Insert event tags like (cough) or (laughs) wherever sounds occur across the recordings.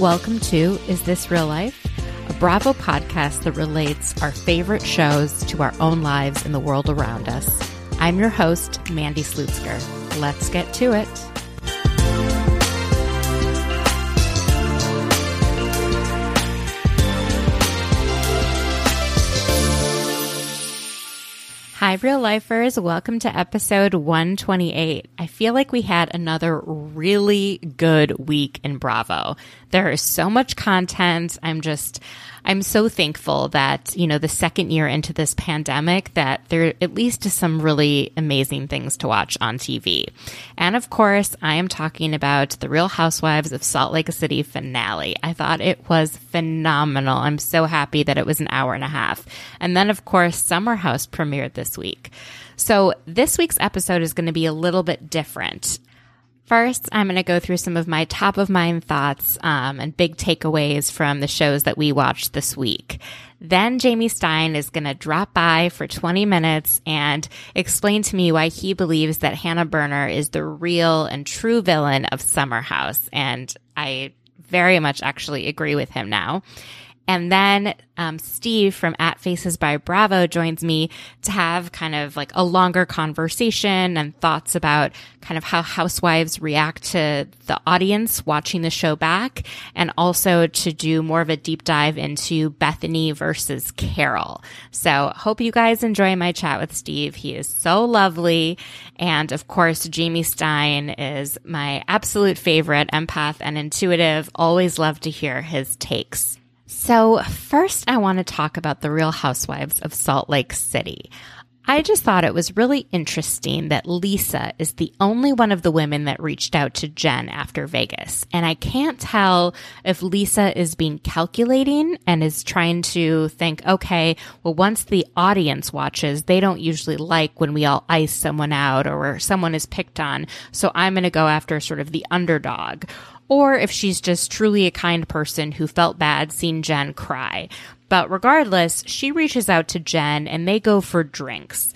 Welcome to Is This Real Life? A Bravo podcast that relates our favorite shows to our own lives in the world around us. I'm your host, Mandy Slutzker. Let's get to it. Hi, real lifers. Welcome to episode 128. I feel like we had another really good week in Bravo. There is so much content. I'm just, I'm so thankful that, you know, the second year into this pandemic that there at least is some really amazing things to watch on TV. And of course, I am talking about the Real Housewives of Salt Lake City finale. I thought it was phenomenal. I'm so happy that it was an hour and a half. And then of course, Summer House premiered this week. So this week's episode is going to be a little bit different. First, I'm going to go through some of my top of mind thoughts um, and big takeaways from the shows that we watched this week. Then Jamie Stein is going to drop by for 20 minutes and explain to me why he believes that Hannah Berner is the real and true villain of Summer House. And I very much actually agree with him now. And then um, Steve from At Faces by Bravo joins me to have kind of like a longer conversation and thoughts about kind of how housewives react to the audience watching the show back, and also to do more of a deep dive into Bethenny versus Carole. So hope you guys enjoy my chat with Steve. He is so lovely. And of course, Jamie Stein is my absolute favorite empath and intuitive. Always love to hear his takes. So, first, I want to talk about the Real Housewives of Salt Lake City. I just thought it was really interesting that Lisa is the only one of the women that reached out to Jen after Vegas. And I can't tell if Lisa is being calculating and is trying to think, okay, well, once the audience watches, they don't usually like when we all ice someone out or someone is picked on. So I'm going to go after sort of the underdog or if she's just truly a kind person who felt bad seeing Jen cry. But regardless, she reaches out to Jen and they go for drinks.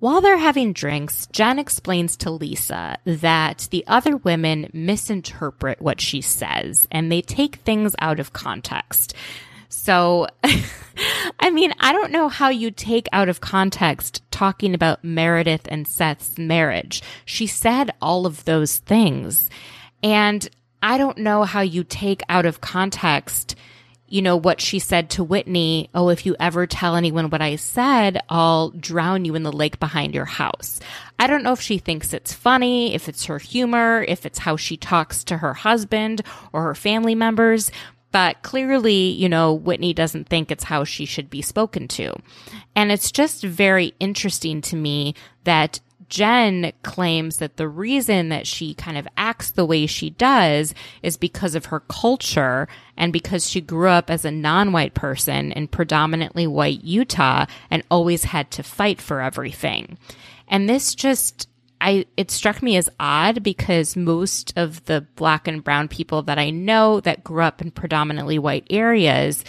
While they're having drinks, Jen explains to Lisa that the other women misinterpret what she says and they take things out of context. So, (laughs) I mean, I don't know how you take out of context talking about Meredith and Seth's marriage. She said all of those things. And I don't know how you take out of context, you know, what she said to Whitney. Oh, if you ever tell anyone what I said, I'll drown you in the lake behind your house. I don't know if she thinks it's funny, if it's her humor, if it's how she talks to her husband or her family members. But clearly, you know, Whitney doesn't think it's how she should be spoken to. And it's just very interesting to me that Jen claims that the reason that she kind of acts the way she does is because of her culture and because she grew up as a non-white person in predominantly white Utah and always had to fight for everything. And this just I it struck me as odd because most of the black and brown people that I know that grew up in predominantly white areas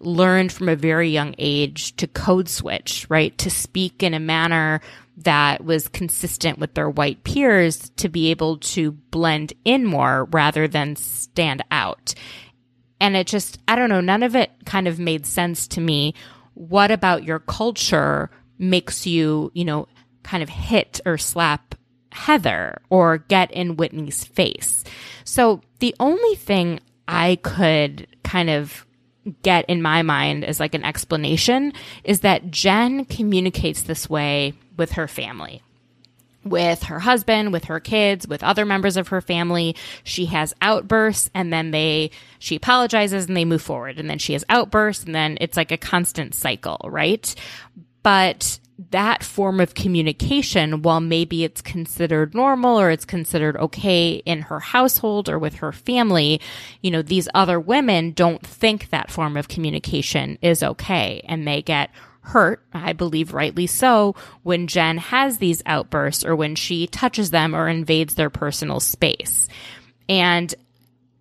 learned from a very young age to code switch, right? To speak in a manner that was consistent with their white peers to be able to blend in more rather than stand out. And it just, I don't know, none of it kind of made sense to me what about your culture makes you, you know, kind of hit or slap Heather or get in Whitney's face? So the only thing I could kind of get in my mind as like an explanation is that Jen communicates this way with her family with her husband, with her kids, with other members of her family. She has outbursts and then they, she apologizes and they move forward. And then she has outbursts and then it's like a constant cycle, right? But that form of communication, while maybe it's considered normal or it's considered okay in her household or with her family, you know, these other women don't think that form of communication is okay and they get hurt, I believe rightly so, when Jen has these outbursts or when she touches them or invades their personal space. And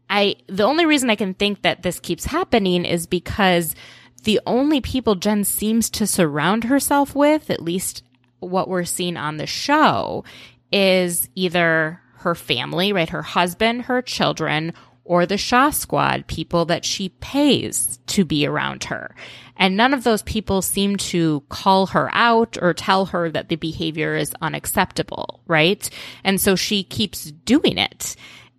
I, the only reason I can think that this keeps happening is because the only people Jen seems to surround herself with, at least what we're seeing on the show, is either her family, right? Her husband, her children, or the Shah Squad, people that she pays to be around her. And none of those people seem to call her out or tell her that the behavior is unacceptable, right? And so she keeps doing it.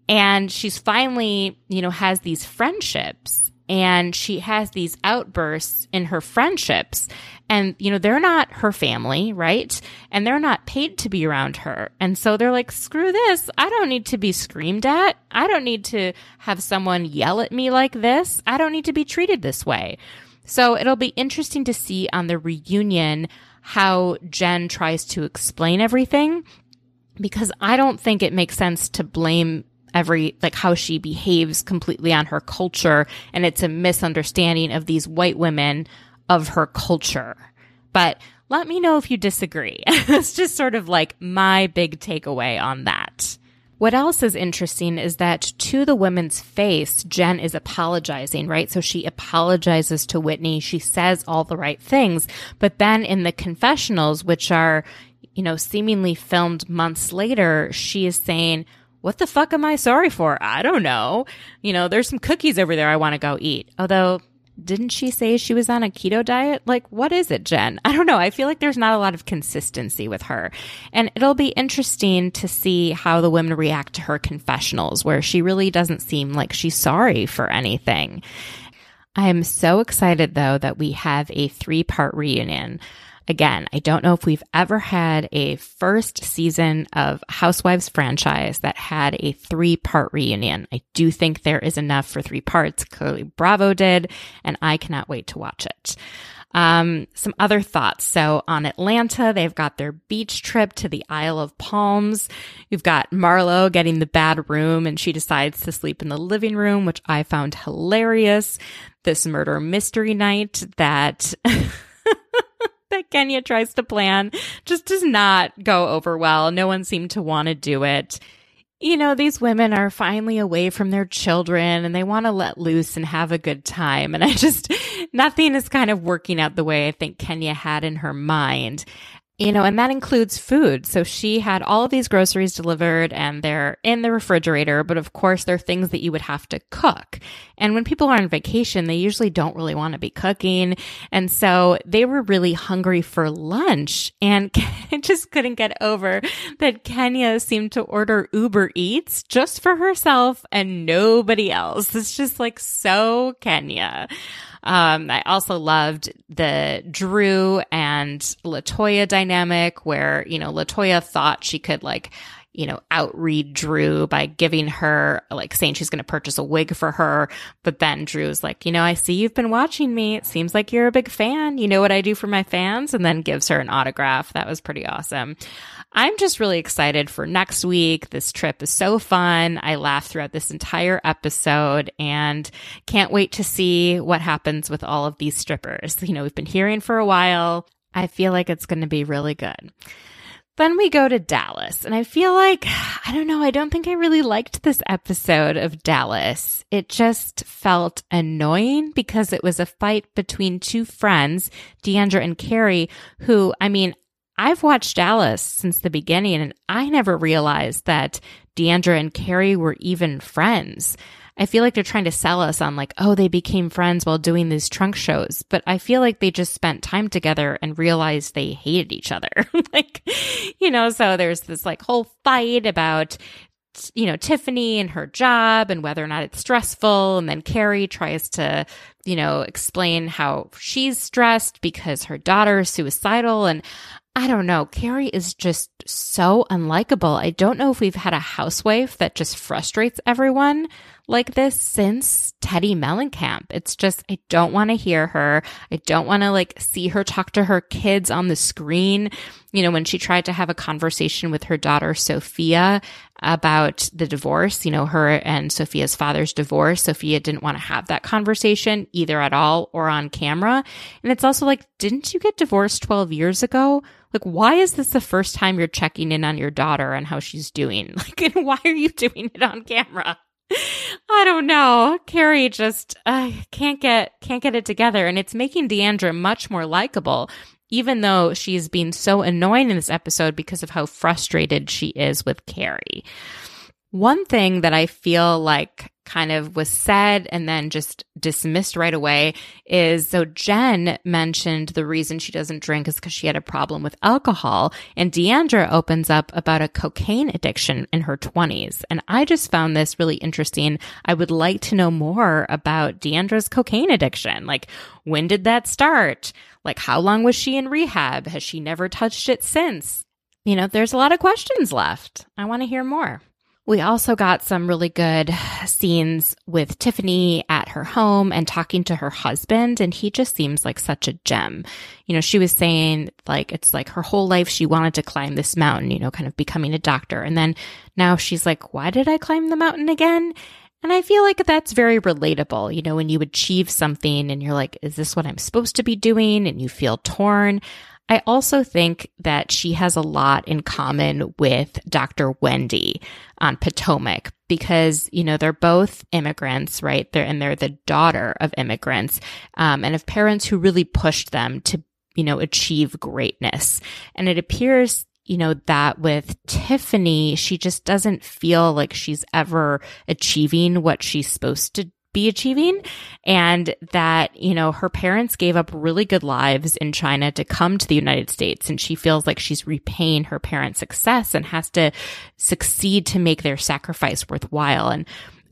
And she's finally, you know, has these friendships and she has these outbursts in her friendships. And you know they're not her family right? And they're not paid to be around her. And so they're like screw this. I don't need to be screamed at. I don't need to have someone yell at me like this. I don't need to be treated this way. So it'll be interesting to see on the reunion how Jen tries to explain everything because I don't think it makes sense to blame every like how she behaves completely on her culture and it's a misunderstanding of these white women of her culture. But let me know if you disagree. (laughs) it's just sort of like my big takeaway on that. What else is interesting is that to the woman's face, Jen is apologizing, right? So she apologizes to Whitney. She says all the right things. But then in the confessionals, which are, you know, seemingly filmed months later, she is saying, what the fuck am I sorry for? I don't know. You know, there's some cookies over there I want to go eat. Although didn't she say she was on a keto diet? Like, what is it, Jen? (laughs) I don't know. I feel like there's not a lot of consistency with her. And it'll be interesting to see how the women react to her confessionals, where she really doesn't seem like she's sorry for anything. I am so excited, though, that we have a three part reunion. Again, I don't know if we've ever had a first season of Housewives franchise that had a three part reunion. I do think there is enough for three parts. Clearly, Bravo did, and I cannot wait to watch it. Um, some other thoughts. So on Atlanta, they've got their beach trip to the Isle of Palms. You've got Marlo getting the bad room and she decides to sleep in the living room, which I found hilarious. This murder mystery night that (laughs) that Kenya tries to plan just does not go over well. No one seemed to want to do it. You know, these women are finally away from their children and they want to let loose and have a good time. And I just, (laughs) nothing is kind of working out the way I think Kenya had in her mind you know, and that includes food. So she had all of these groceries delivered and they're in the refrigerator, but of course they're things that you would have to cook. And when people are on vacation, they usually don't really want to be cooking. And so they were really hungry for lunch and (laughs) just couldn't get over that Kenya seemed to order Uber Eats just for herself and nobody else. It's just like so Kenya. Um, I also loved the Drew and Latoya dynamic where, you know, Latoya thought she could like, you know, outread Drew by giving her, like saying she's going to purchase a wig for her. But then Drew's like, you know, I see you've been watching me. It seems like you're a big fan. You know what I do for my fans? And then gives her an autograph. That was pretty awesome. I'm just really excited for next week. This trip is so fun. I laughed throughout this entire episode and can't wait to see what happens with all of these strippers. You know, we've been hearing for a while. I feel like it's going to be really good. Then we go to Dallas, and I feel like, (sighs) I don't know, I don't think I really liked this episode of Dallas. It just felt annoying because it was a fight between two friends, D'Andra and Kary, who, I mean, I've watched Dallas since the beginning and I never realized that D'Andra and Kary were even friends. I feel like they're trying to sell us on like, oh, they became friends while doing these trunk shows. But I feel like they just spent time together and realized they hated each other. (laughs) like, you know, so there's this like whole fight about you know, Tiffany and her job and whether or not it's stressful. And then Kary tries to, you know, explain how she's stressed because her daughter is suicidal. And I don't know. Kary is just so unlikable. I don't know if we've had a housewife that just frustrates everyone like this since Teddi Mellencamp. It's just, I don't want to hear her. I don't want to like see her talk to her kids on the screen. You know, when she tried to have a conversation with her daughter, Sophia, about the divorce, you know, her and Sophia's father's divorce. Sophia didn't want to have that conversation either at all or on camera. And it's also like, didn't you get divorced 12 years ago? Like, why is this the first time you're checking in on your daughter and how she's doing? (laughs) Like, and why are you doing it on camera? (laughs) I don't know. Kary just uh, can't get can't get it together, and it's making D'Andra much more likable, even though she's been so annoying in this episode because of how frustrated she is with Kary. One thing that I feel like kind of was said and then just dismissed right away is so Jen mentioned the reason she doesn't drink is because she had a problem with alcohol. And D'Andra opens up about a cocaine addiction in her 20s. And I just found this really interesting. I would like to know more about D'Andra's cocaine addiction. Like, when did that start? Like, how long was she in rehab? Has she never touched it since? You know, there's a lot of questions left. I want to hear more. We also got some really good scenes with Tiffany at her home and talking to her husband. And he just seems like such a gem. You know, she was saying like, it's like her whole life she wanted to climb this mountain, you know, kind of becoming a doctor. And then now she's like, why did I climb the mountain again? And I feel like that's very relatable. You know, when you achieve something and you're like, is this what I'm supposed to be doing? And you feel torn. I also think that she has a lot in common with Dr. Wendy on Potomac because, you know, they're both immigrants, right? They're, and they're the daughter of immigrants, um, and of parents who really pushed them to, you know, achieve greatness. And it appears you know, that with Tiffany, she just doesn't feel like she's ever achieving what she's supposed to be achieving and that, you know, her parents gave up really good lives in China to come to the United States and she feels like she's repaying her parents' success and has to succeed to make their sacrifice worthwhile. And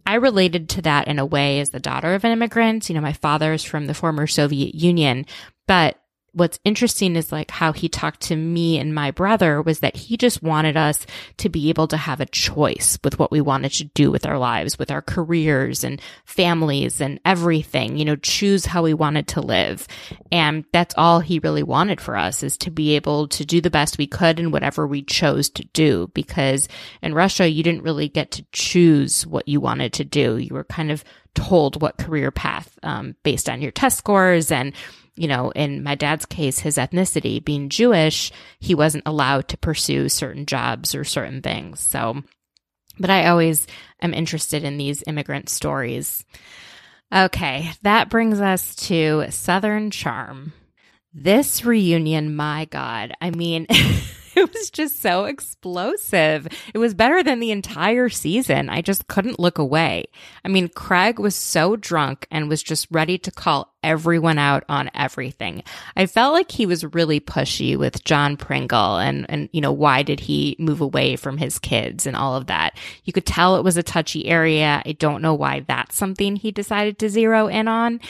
I related to that in a way as the daughter of an immigrant. You know, my father's from the former Soviet Union, but what's interesting is like how he talked to me and my brother was that he just wanted us to be able to have a choice with what we wanted to do with our lives, with our careers and families and everything, you know, choose how we wanted to live. And that's all he really wanted for us is to be able to do the best we could in whatever we chose to do. Because in Russia, you didn't really get to choose what you wanted to do. You were kind of told what career path um, based on your test scores and you know, in my dad's case, his ethnicity being Jewish, he wasn't allowed to pursue certain jobs or certain things. So, but I always am interested in these immigrant stories. Okay, that brings us to Southern Charm. This reunion, my God, I mean, (laughs) it was just so explosive. It was better than the entire season. I just couldn't look away. I mean, Craig was so drunk and was just ready to call everyone out on everything. I felt like he was really pushy with John Pringle and, and, you know, why did he move away from his kids and all of that. You could tell it was a touchy area. I don't know why that's something he decided to zero in on.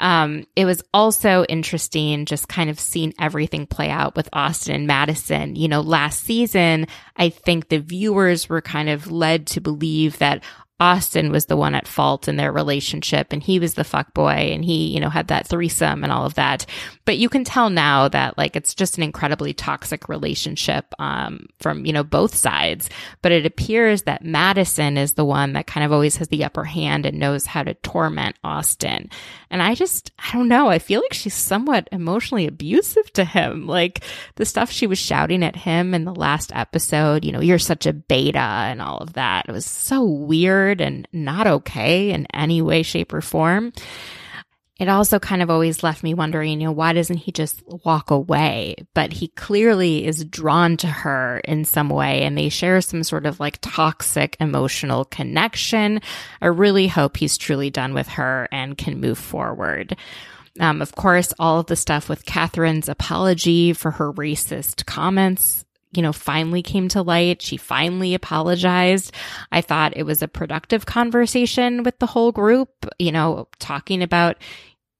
Um, it was also interesting just kind of seeing everything play out with Austin and Madison. You know, last season, I think the viewers were kind of led to believe that Austin was the one at fault in their relationship and he was the fuck boy and he, you know, had that threesome and all of that. But you can tell now that like it's just an incredibly toxic relationship um, from, you know, both sides. But it appears that Madison is the one that kind of always has the upper hand and knows how to torment Austin. And I just, I don't know. I feel like she's somewhat emotionally abusive to him. Like the stuff she was shouting at him in the last episode, you know, you're such a beta and all of that. It was so weird and not okay in any way, shape, or form. it also kind of always left me wondering, you know, why doesn't he just walk away? But he clearly is drawn to her in some way and they share some sort of like toxic emotional connection. I really hope he's truly done with her and can move forward. Um, of course, all of the stuff with Kathryn's apology for her racist comments you know, finally came to light. She finally apologized. I thought it was a productive conversation with the whole group, you know, talking about,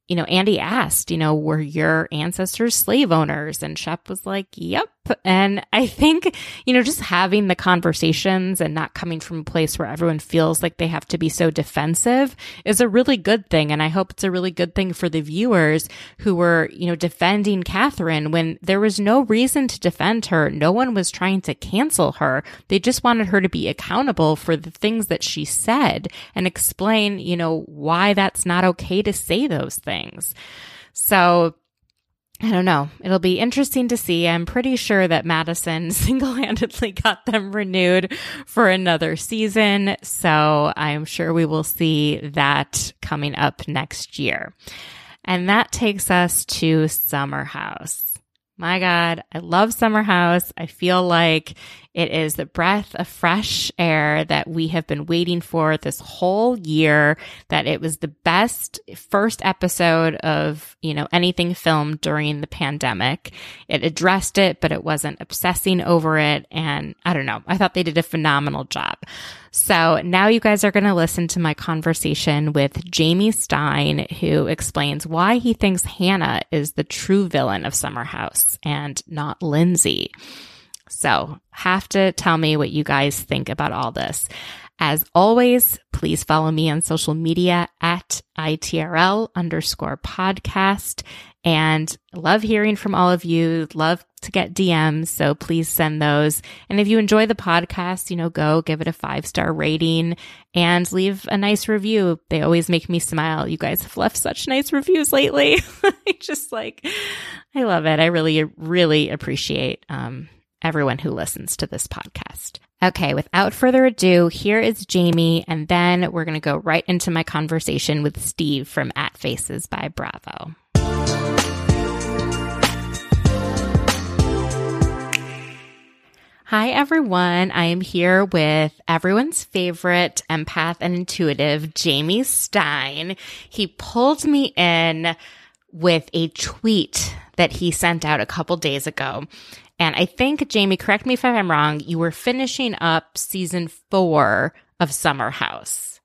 you know, Andy asked, you know, were your ancestors slave owners? And Shep was like, yep. And I think, you know, just having the conversations and not coming from a place where everyone feels like they have to be so defensive is a really good thing. And I hope it's a really good thing for the viewers who were, you know, defending Kathryn when there was no reason to defend her. No one was trying to cancel her. They just wanted her to be accountable for the things that she said and explain, you know, why that's not okay to say those things. So, I don't know. It'll be interesting to see. I'm pretty sure that Madison (laughs) single handedly got them renewed for another season. So I'm sure we will see that coming up next year. And that takes us to Summer House. My God, I love Summer House. I feel like it is the breath of fresh air that we have been waiting for this whole year, that it was the best first episode of, you know, anything filmed during the pandemic. It addressed it, but it wasn't obsessing over it. And I don't know. I thought they did a phenomenal job. So now you guys are going to listen to my conversation with Jamie Stein, who explains why he thinks Hannah is the true villain of Summer House and not Lindsay. So have to tell me what you guys think about all this. As always, please follow me on social media at ITRL underscore podcast and love hearing from all of you. Love to get DMs. So please send those. And if you enjoy the podcast, you know, go give it a five star rating and leave a nice review. They always make me smile. You guys have left such nice reviews lately. (laughs) I just like, I love it. I really, really appreciate, um, everyone who listens to this podcast. Okay, without further ado, here is Jamie, and then we're going to go right into my conversation with Steve from At Faces by Bravo. Hi, everyone. I am here with everyone's favorite empath and intuitive, Jamie Stein. He pulled me in with a tweet that he sent out a couple days ago. And I think, Jamie, correct me if I'm wrong, you were finishing up season four of Summer House.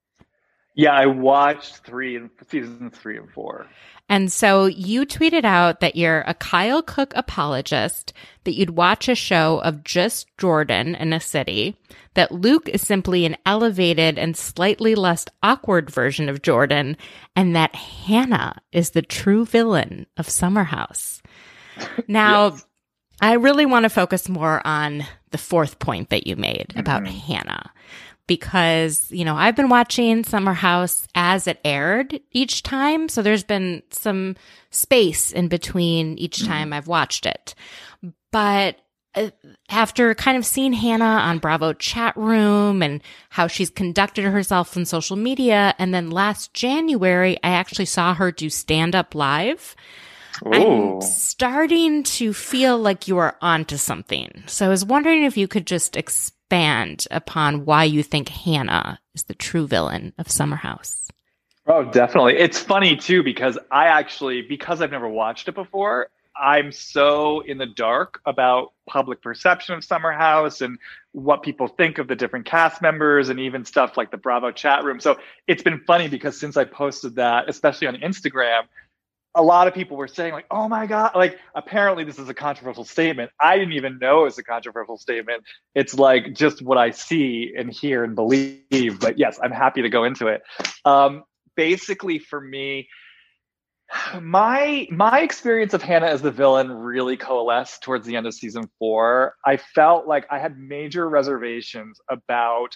Yeah, I watched three and season three and four. And so you tweeted out that you're a Kyle Cook apologist, that you'd watch a show of just Jordan in a city, that Luke is simply an elevated and slightly less awkward version of Jordan, and that Hannah is the true villain of Summer House. (laughs) Now, yes. I really want to focus more on the fourth point that you made about mm-hmm. Hannah because, you know, I've been watching Summer House as it aired each time. So there's been some space in between each mm-hmm. time I've watched it. But uh, after kind of seeing Hannah on Bravo chat room and how she's conducted herself on social media, and then last January, I actually saw her do stand up live. Ooh. I'm starting to feel like you are onto something. So I was wondering if you could just expand upon why you think Hannah is the true villain of Summer House. Oh, definitely. It's funny too because I actually because I've never watched it before, I'm so in the dark about public perception of Summer House and what people think of the different cast members and even stuff like the Bravo chat room. So it's been funny because since I posted that, especially on Instagram, a lot of people were saying like oh my god like apparently this is a controversial statement. I didn't even know it was a controversial statement. It's like just what i see and hear and believe but yes i'm happy to go into it. Um, basically for me my my experience of hannah as the villain really coalesced towards the end of season four. I felt like i had major reservations about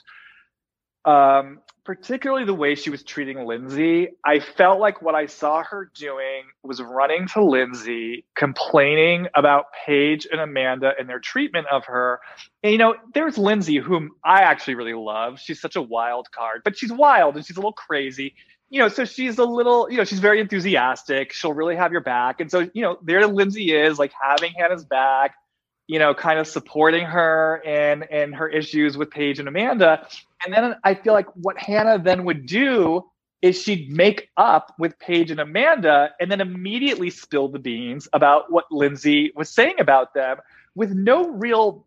um, particularly the way she was treating Lindsay. I felt like what I saw her doing was running to Lindsay, complaining about Paige and Amanda and their treatment of her. And, you know, there's Lindsay, whom I actually really love. She's such a wild card, but she's wild and she's a little crazy. you know, so she's a little, you know, she's very enthusiastic. She'll really have your back. And so, you know, there Lindsay is like having Hannah's back, you know, kind of supporting her and and her issues with Paige and Amanda. And then I feel like what Hannah then would do is she'd make up with Paige and Amanda and then immediately spill the beans about what Lindsay was saying about them with no real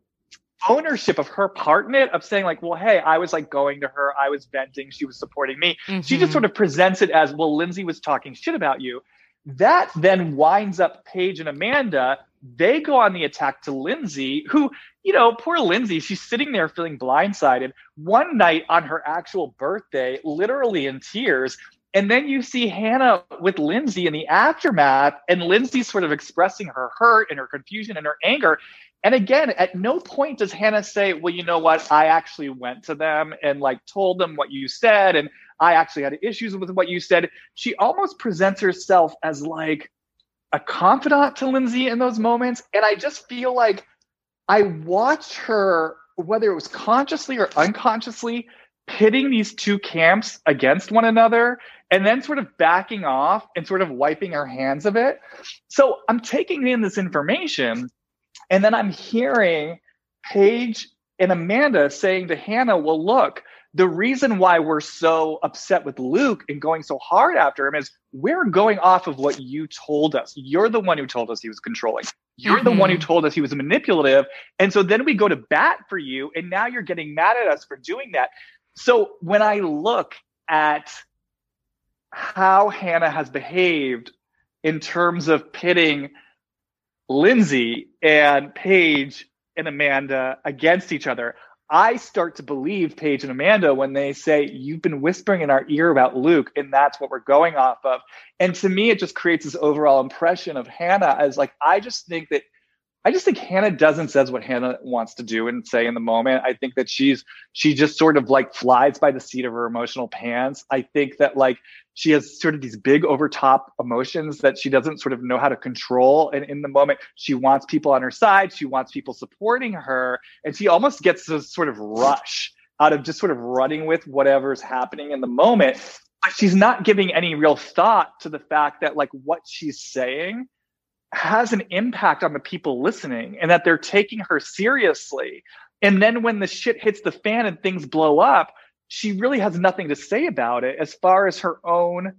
ownership of her part in it of saying like well hey i was like going to her i was venting she was supporting me mm-hmm. she just mm-hmm. sort of presents it as well lindsay was talking shit about you that then winds up paige and amanda they go on the attack to lindsay who you know poor lindsay she's sitting there feeling blindsided one night on her actual birthday literally in tears and then you see Hannah with Lindsay in the aftermath, and Lindsay sort of expressing her hurt and her confusion and her anger. And again, at no point does Hannah say, well, you know what? I actually went to them and like told them what you said. And I actually had issues with what you said. She almost presents herself as like a confidant to Lindsay in those moments. And I just feel like I watched her, whether it was consciously or unconsciously, pitting these two camps against one another and then sort of backing off and sort of wiping her hands of it. So I'm taking in this information and then I'm hearing Paige and Amanda saying to Hannah, well, look, the reason why we're so upset with Luke and going so hard after him is we're going off of what you told us. You're the one who told us he was controlling. You're mm-hmm. the one who mm-hmm. told us he was manipulative. And so then we go to bat for you, and now you're getting mad at us for doing that. So when I look at how Hannah has behaved in terms of pitting Lindsay and Paige and Amanda against each other. I start to believe Paige and Amanda when they say, You've been whispering in our ear about Luke, and that's what we're going off of. And to me, it just creates this overall impression of Hannah as like, I just think that I just think Hannah doesn't says what Hannah wants to do and say in the moment. I think that she's she just sort of like flies by the seat of her emotional pants. I think that like she has sort of these big over top emotions that she doesn't sort of know how to control. And in the moment, she wants people on her side, she wants people supporting her, and she almost gets this sort of rush out of just sort of running with whatever's happening in the moment. But she's not giving any real thought to the fact that like what she's saying has an impact on the people listening and that they're taking her seriously. And then when the shit hits the fan and things blow up, she really has nothing to say about it as far as her own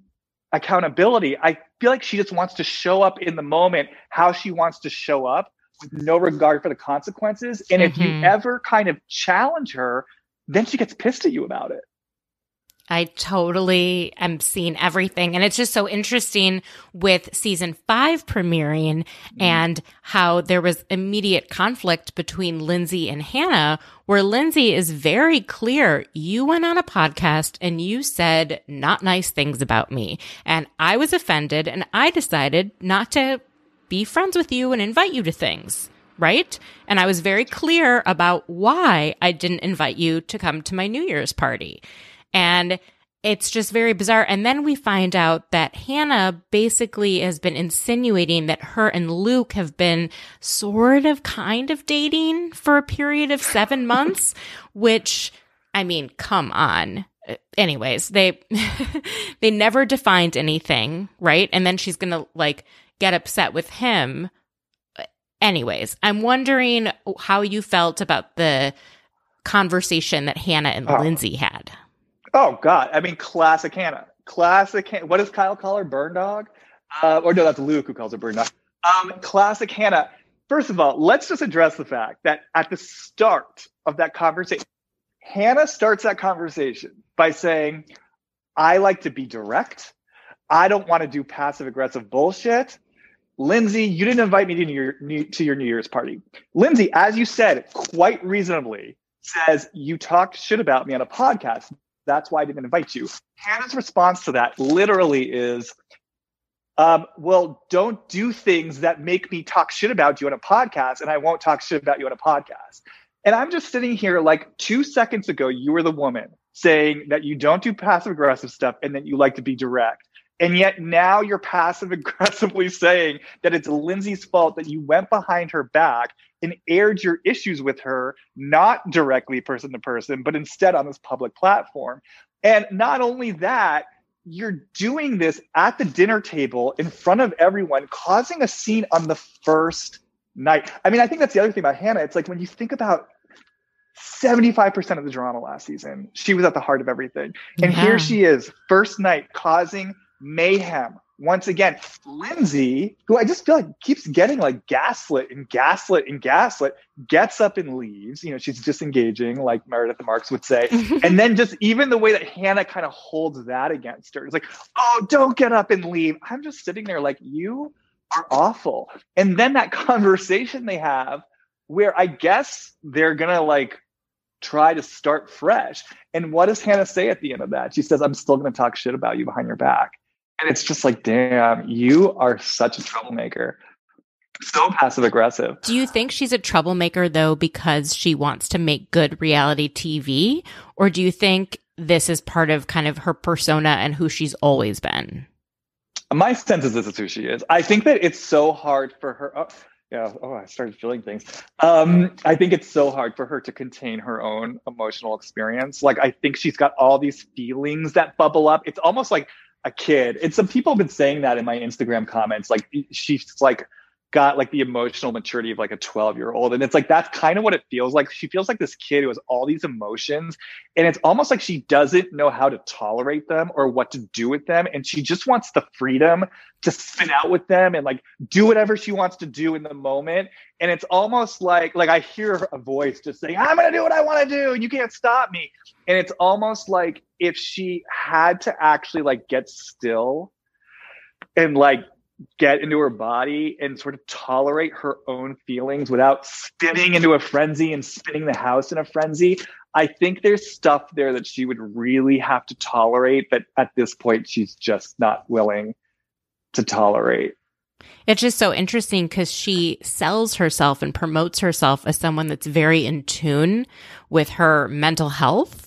accountability. I feel like she just wants to show up in the moment how she wants to show up with no regard for the consequences. And mm-hmm. if you mm-hmm. ever kind of challenge her, then she gets pissed at you about it. I totally am seeing everything. And it's just so interesting with season five premiering mm-hmm. and how there was immediate conflict between Lindsay and Hannah, where Lindsay is very clear. You went on a podcast and you said not nice things about me. And I was offended and I decided not to be friends with you and invite you to things right? And I was very clear about why I didn't invite you to come to my New Year's party. And it's just very bizarre. And then we find out that Hannah basically has been insinuating that her and Luke have been sort of kind of dating for a period of seven (laughs) months, which, I mean, come on. Anyways, they, (laughs) they never defined anything, right? And then she's going to like get upset with him. Anyways, I'm wondering how you felt about the conversation that Hannah and oh. Lindsay had. Oh God, I mean, classic Hannah. Classic. Han- what does Kyle call her? Burn dog? Uh, or no, that's Luke who calls her burn dog. Um, classic Hannah. First of all, let's just address the fact that at the start of that conversation, Hannah starts that conversation by saying, "I like to be direct. I don't want to do passive aggressive bullshit." Lindsay, you didn't invite me to your to your New Year's party. Lindsay, as you said, quite reasonably, says you talked shit about me on a podcast. That's why I didn't invite you. Hannah's response to that literally is, um, well, don't do things that make me talk shit about you on a podcast, and I won't talk shit about you on a podcast. And I'm just sitting here like two seconds ago, you were the woman saying that you don't do passive aggressive stuff and that you like to be direct. And yet now you're passive aggressively saying that it's Lindsay's fault that you went behind her back and aired your issues with her, not directly person to person, but instead on this public platform. And not only that, you're doing this at the dinner table in front of everyone, causing a scene on the first night. I mean, I think that's the other thing about Hannah. It's like when you think about 75% of the drama last season, she was at the heart of everything. And yeah. here she is, first night, causing mayhem. Once again, Lindsay, who I just feel like keeps getting like gaslit and gaslit and gaslit, gets up and leaves. You know, she's disengaging, like Meredith Marks would say. (laughs) and then just even the way that Hannah kind of holds that against her, it's like, oh, don't get up and leave. I'm just sitting there like, you are awful. And then that (laughs) conversation they have where I guess they're gonna like try to start fresh. And what does Hannah say at the end of that? She says, I'm still gonna talk shit about you behind your back. And it's just like, damn, you are such a troublemaker. So passive aggressive. Do you think she's a troublemaker though because she wants to make good reality TV? Or do you think this is part of kind of her persona and who she's always been? My sense is this is who she is. I think that it's so hard for her. Oh, yeah. Oh, I started feeling things. Um, I think it's so hard for her to contain her own emotional experience. Like, I think she's got all these feelings that bubble up. It's almost like a kid. And some people have been saying that in my Instagram comments. Like, she's like, got like the emotional maturity of like a 12 year old. And it's like that's kind of what it feels like. She feels like this kid who has all these emotions. And it's almost like she doesn't know how to tolerate them or what to do with them. And she just wants the freedom to spin out with them and like do whatever she wants to do in the moment. And it's almost like like I hear a voice just saying, I'm gonna do what I want to do and you can't stop me. And it's almost like if she had to actually like get still and like get into her body and sort of tolerate her own feelings without spinning into a frenzy and spinning the house in a frenzy. I think there's stuff there that she would really have to tolerate, but at this point, she's just not willing to tolerate. It's just so interesting because she sells herself and promotes herself as someone that's very in tune with her mental health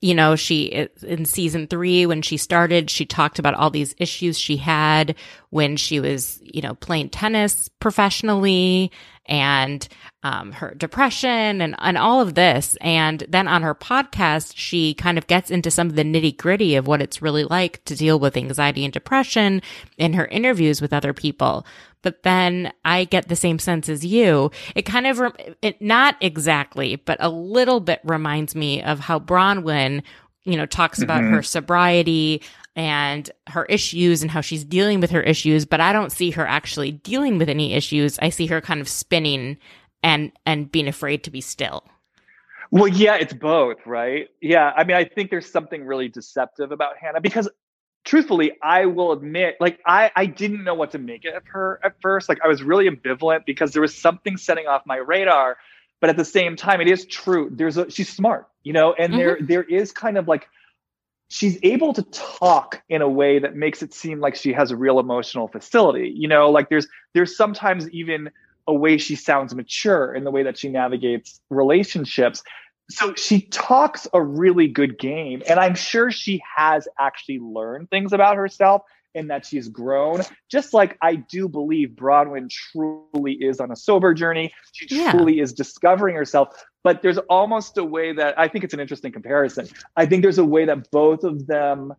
you know, she, in season three, when she started, she talked about all these issues she had when she was, you know, playing tennis professionally and um, her depression and, and all of this. And then on her podcast, she kind of gets into some of the nitty gritty of what it's really like to deal with anxiety and depression in her interviews with other people. But then I get the same sense as you. It kind of, it, not exactly, but a little bit reminds me of how Braunwyn you know, talks about mm-hmm. her sobriety and her issues and how she's dealing with her issues, but I don't see her actually dealing with any issues. I see her kind of spinning and and being afraid to be still. Well, yeah, it's both, right? Yeah, I mean, I think there's something really deceptive about Hannah because truthfully, I will admit, like I I didn't know what to make of her at first. Like I was really ambivalent because there was something setting off my radar, but at the same time, it is true. There's a she's smart, you know, and mm-hmm. there there is kind of like she's able to talk in a way that makes it seem like she has a real emotional facility you know like there's there's sometimes even a way she sounds mature in the way that she navigates relationships. So she talks a really good game and i'm sure she has actually learned things about herself and that she's grown. Just like i do believe Braunwyn truly is on a sober journey. She yeah. truly is discovering herself but there's almost a way that i think it's an interesting comparison i think there's a way that both of them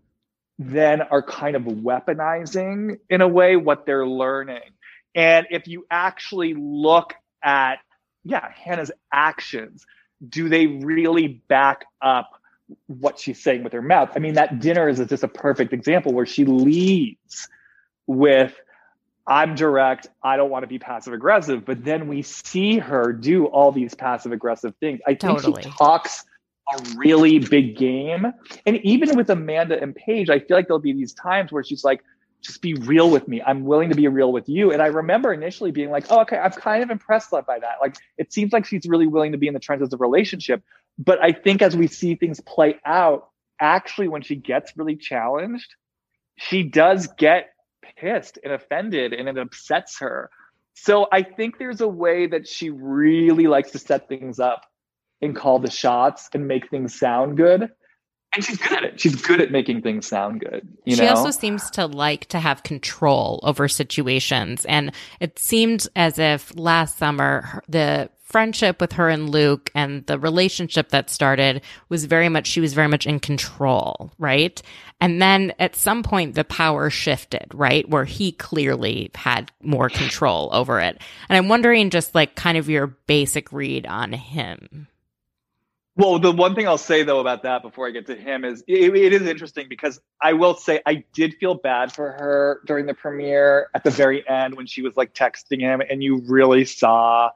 then are kind of weaponizing in a way what they're learning and if you actually look at yeah hannah's actions do they really back up what she's saying with her mouth. I mean, that dinner is just a perfect example where she leads with, I'm direct, I don't want to be passive aggressive. But then we see her do all these passive aggressive things. I think totally. she talks a really big game. And even with Amanda and Paige, I feel like there'll be these times where she's like, just be real with me. I'm willing to be real with you. And I remember initially being like, oh, okay, I'm kind of impressed by that. Like, it seems like she's really willing to be in the trenches of relationship. But I think as we see things play out, actually, when she gets really challenged, she does get pissed and offended and it upsets her. So I think there's a way that she really likes to set things up and call the shots and make things sound good. And she's good at it. She's good at making things sound good. You she know? also seems to like to have control over situations. And it seemed as if last summer, the friendship with her and Luke and the relationship that started was very much, she was very much in control, right? And then at some point, the power shifted, right? Where he clearly had more control over it. And I'm wondering just like kind of your basic read on him. Well, the one thing I'll say though about that before I get to him is it, it is interesting because I will say I did feel bad for her during the premiere at the very end when she was like texting him, and you really saw.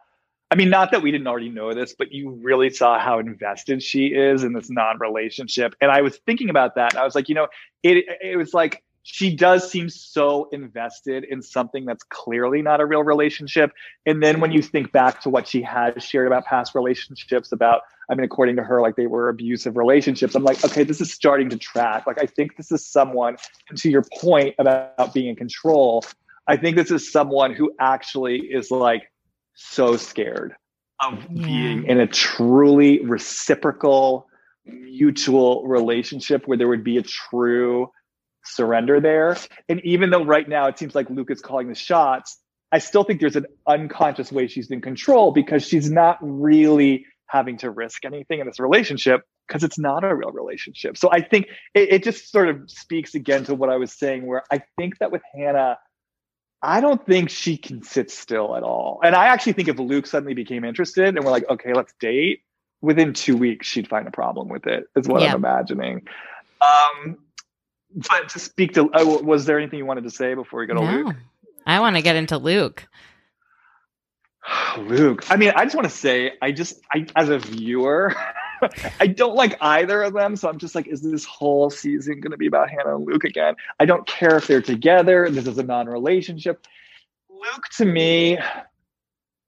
I mean, not that we didn't already know this, but you really saw how invested she is in this non-relationship. And I was thinking about that. I was like, you know, it it was like she does seem so invested in something that's clearly not a real relationship. And then when you think back to what she has shared about past relationships, about I mean, according to her, like they were abusive relationships. I'm like, okay, this is starting to track. Like, I think this is someone, and to your point about being in control, I think this is someone who actually is like so scared of yeah. being in a truly reciprocal, mutual relationship where there would be a true surrender there. And even though right now it seems like Luke is calling the shots, I still think there's an unconscious way she's in control because she's not really having to risk anything in this relationship because it's not a real relationship. So I think it, it, just sort of speaks again to what I was saying, where I think that with Hannah, I don't think she can sit still at all. And I actually think if Luke suddenly became interested and we're like, okay, let's date, within two weeks she'd find a problem with it, is what yeah. I'm imagining. Um, but to speak to, uh, was there anything you wanted to say before we go to no. Luke? I want to get into Luke. (sighs) Luke. I mean, I just want to say, I just, I as a viewer, (laughs) (laughs) I don't like either of them. So I'm just like, is this whole season going to be about Hannah and Luke again? I don't care if they're together. This is a non-relationship. Luke, to me,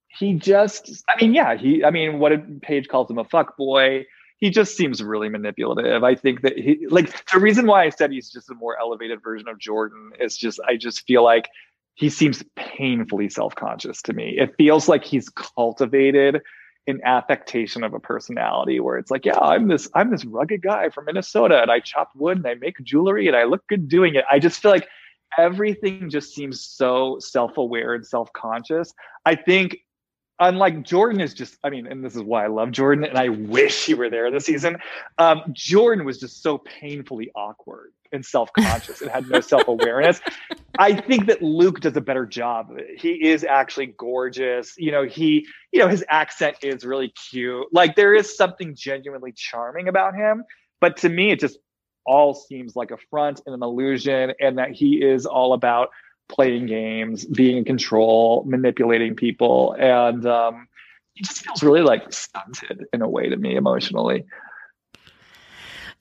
he just, I mean, yeah, he, I mean, what Paige calls him a fuck boy. He just seems really manipulative. I think that he, like, the reason why I said he's just a more elevated version of Jordan is just, I just feel like he seems painfully self-conscious to me. It feels like he's cultivated an affectation of a personality where it's like, yeah, I'm this I'm this rugged guy from Minnesota and I chop wood and I make jewelry and I look good doing it. I just feel like everything just seems so self-aware and self-conscious. I think unlike Jordan is just, I mean, and this is why I love Jordan, and I wish he were there this season. Um, Jordan was just so painfully awkward and self-conscious and had no (laughs) self-awareness. I think that Luke does a better job. He is actually gorgeous. You know, he, you know, his accent is really cute. Like there is something genuinely charming about him. But to me, it just all seems like a front and an illusion, and that he is all about playing games, being in control, manipulating people, and um, he just feels really like stunted in a way to me emotionally.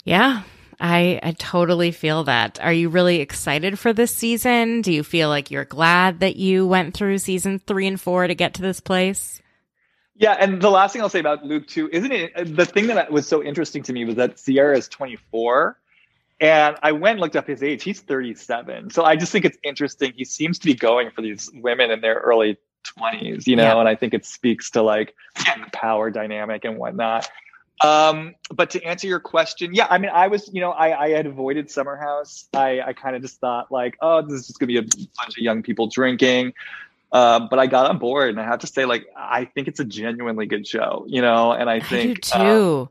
Yeah, I I totally feel that. Are you really excited for this season? Do you feel like you're glad that you went through season 3 and 4 to get to this place? Yeah, and the last thing I'll say about Luke too, isn't it the thing that was so interesting to me was that Ciara is 24 and I went and looked up his age. He's 37. So I just think it's interesting. He seems to be going for these women in their early 20s, you know, yeah. and I think it speaks to like the power dynamic and whatnot. Um, but to answer your question, yeah, I mean, I was, you know, I, I had avoided Summer House. I, I kind of just thought like, oh, this is just gonna be a bunch of young people drinking. Um, but I got on board, and I have to say, like, I think it's a genuinely good show, you know, and I think I too. Um,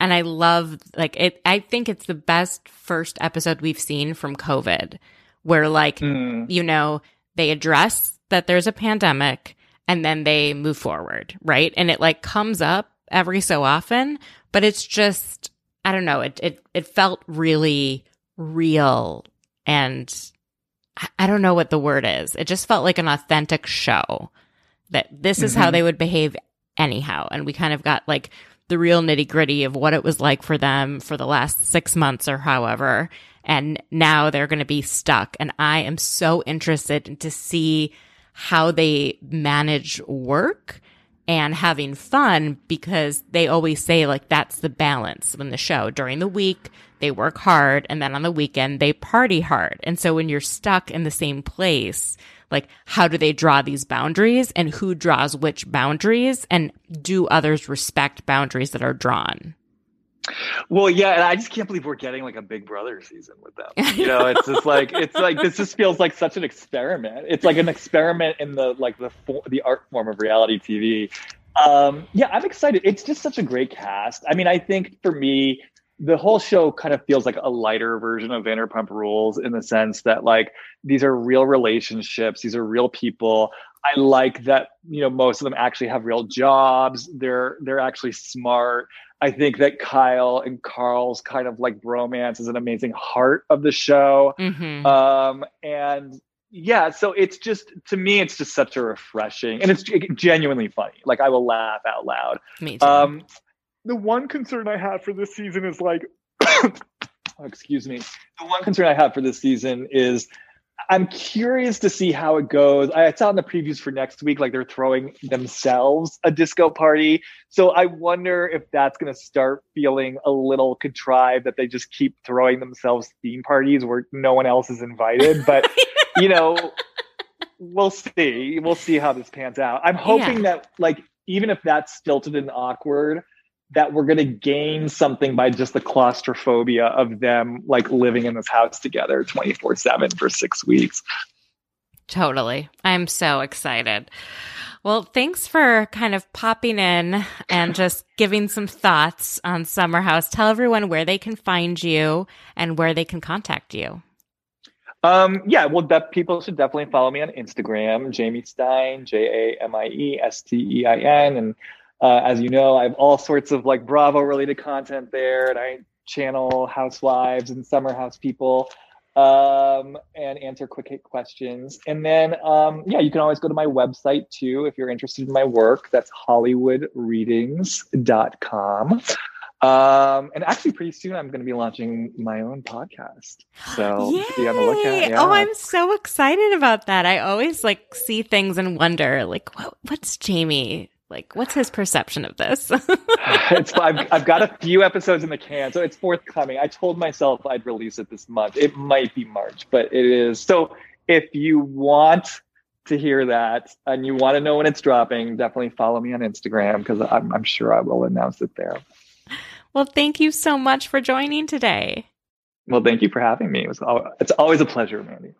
and I love like it. I think it's the best first episode we've seen from COVID, where like mm. you know they address that there's a pandemic and then they move forward, right? And it like comes up every so often, but it's just I don't know. It it it felt really real and I don't know what the word is. It just felt like an authentic show that this is mm-hmm. how they would behave anyhow. And we kind of got like the real nitty gritty of what it was like for them for the last six months or however. And now they're going to be stuck. And I am so interested to see how they manage work and having fun because they always say like that's the balance in the show. During the week they work hard and then on the weekend they party hard. And so when you're stuck in the same place like how do they draw these boundaries and who draws which boundaries and do others respect boundaries that are drawn well, yeah, and I just can't believe we're getting like a Big Brother season with them. (laughs) You know, it's just like it's like this just feels like such an experiment. It's like an experiment in the like the the art form of reality TV. Um, yeah, I'm excited. It's just such a great cast. I mean, I think for me, the whole show kind of feels like a lighter version of Vanderpump Rules in the sense that like these are real relationships, these are real people. I like that you know most of them actually have real jobs. They're they're actually smart. I think that Kyle and Carl's kind of like bromance is an amazing heart of the show. Mm-hmm. Um, and yeah, so it's just to me, it's just such a refreshing and it's genuinely funny. Like I will laugh out loud. Me too. Um, the one concern I have for this season is like, (coughs) excuse me. The one concern I have for this season is I'm curious to see how it goes. I saw in the previews for next week, like they're throwing themselves a disco party. So I wonder if that's going to start feeling a little contrived that they just keep throwing themselves theme parties where no one else is invited. But, (laughs) you know, we'll see. We'll see how this pans out. I'm hoping yeah. that, like, even if that's stilted and awkward, that we're going to gain something by just the claustrophobia of them like living in this house together 24 7 for six weeks. Totally. I'm so excited. Well, thanks for kind of popping in and just giving some thoughts on Summer House. Tell everyone where they can find you and where they can contact you. Um, yeah, well, that people should definitely follow me on Instagram, Jamie Stein, J A M I E S T E I N, and uh, as you know, I have all sorts of like Bravo related content there, and I channel housewives and summer house people um, and answer quick hit questions. And then, um, yeah, you can always go to my website too if you're interested in my work. That's hollywoodreadings.com. Um, and actually, pretty soon I'm going to be launching my own podcast. So (gasps) be on the lookout. Yeah. Oh, I'm so excited about that. I always like see things and wonder, like, what, what's Jamie like, what's his perception of this? (laughs) it's, I've, I've got a few episodes in the can, so it's forthcoming. I told myself I'd release it this month. It might be March, but it is. So if you want to hear that and you want to know when it's dropping, definitely follow me on Instagram because I'm, I'm sure I will announce it there. Well, thank you so much for joining today. Well, thank you for having me. It was, it's always a pleasure, Mandy.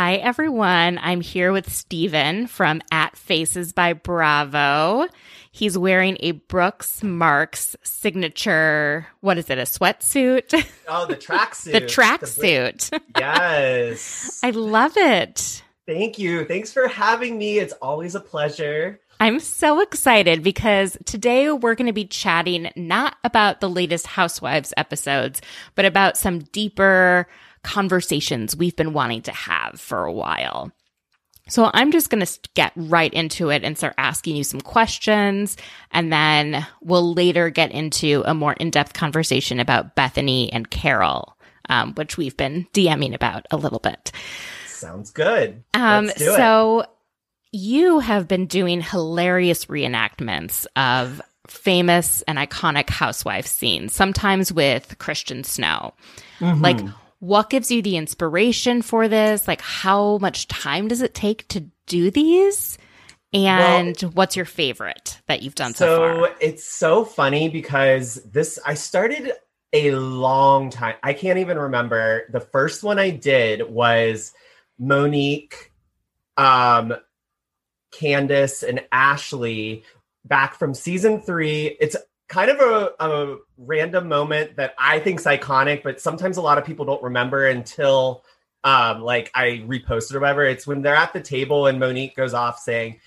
Hi, everyone. I'm here with Steven from At Faces by Bravo. He's wearing a Brooks Marks signature, what is it, a sweatsuit? (laughs) Oh, (laughs) the tracksuit. the tracksuit. yes. (laughs) I love it. Thank you. Thanks for having me. It's always a pleasure. I'm so excited because today we're going to be chatting not about the latest Housewives episodes, but about some deeper conversations we've been wanting to have for a while. So I'm just going to get right into it and start asking you some questions. And then we'll later get into a more in depth conversation about Bethenny and Carole, um, which we've been DMing about a little bit. Sounds good. Um, so it. you have been doing hilarious reenactments of famous and iconic housewife scenes, sometimes with Christian Snow. Mm-hmm. Like, what gives you the inspiration for this? Like, how much time does it take to do these? And well, what's your favorite that you've done so, so far? It's so funny because this, I started a long time. I can't even remember. The first one I did was Monique, um, Candace, and Ashley back from season three. It's kind of a, a random moment that I think's iconic, but sometimes a lot of people don't remember until um, like I reposted or whatever. It's when they're at the table and Monique goes off saying,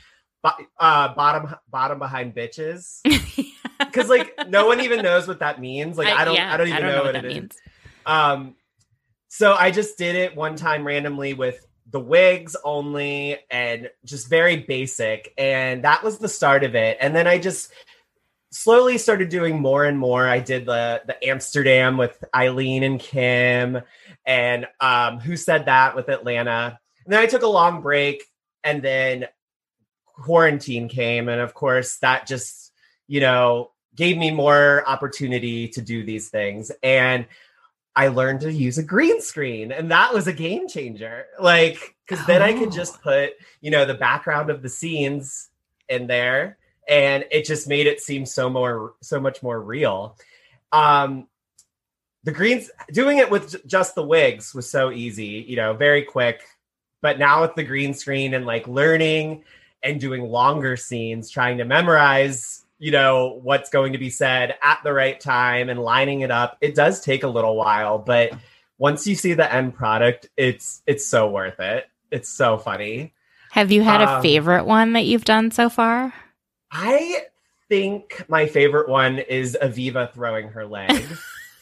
uh, "Bottom, bottom behind bitches," (laughs) because like no one even knows what that means. Like I, I don't, yeah, I don't even I don't know, know, what, what it means. Is. Um, so I just did it one time randomly with the wigs only and just very basic, and that was the start of it. And then I just slowly started doing more and more. I did the the Amsterdam with Eileen and Kim, and um, who said that with Atlanta. And then I took a long break, and then quarantine came, and of course that just you know gave me more opportunity to do these things and. I learned to use a green screen, and that was a game changer. Like, because then I could oh. just put, you know, the background of the scenes in there and it just made it seem so more so much more real um the greens doing it with just the wigs was so easy, you know, very quick. But now with the green screen and like learning and doing longer scenes, trying to memorize, you know, what's going to be said at the right time and lining it up, it does take a little while, but once you see the end product, it's it's so worth it. It's so funny. Have you had Um, a favorite one that you've done so far? I think my favorite one is Aviva throwing her leg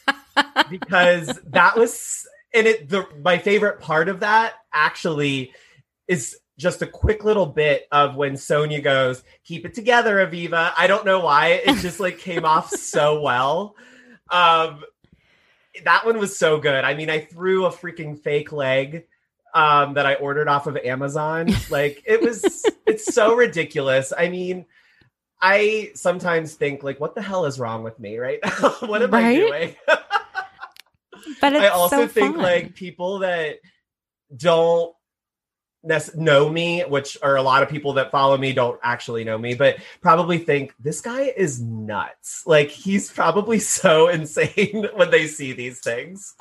(laughs) because that was and it the my favorite part of that actually is just a quick little bit of when Sonja goes, "Keep it together, Aviva." I don't know why it just like came off so well. Um that one was so good. I mean, I threw a freaking fake leg um that I ordered off of Amazon. Like it was it's so ridiculous. I mean, I sometimes think like what the hell is wrong with me right now? (laughs) what am I doing? (laughs) But it's I also so think fun. like people that don't know me, which are a lot of people that follow me don't actually know me, but probably think this guy is nuts. Like he's probably (laughs) so insane when they see these things.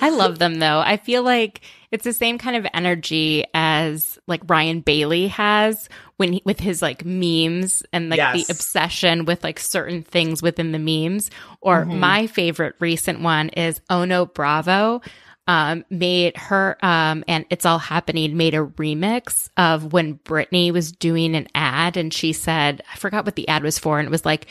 I love them though. I feel like it's the same kind of energy as like Ryan Bailey has when he, with his like memes and like Yes. the obsession with like certain things within the memes. Or Mhm. my favorite recent one is Ono Bravo. Um, made her um, and it's all happening made a remix of when Britney was doing an ad and she said I forgot what the ad was for and it was like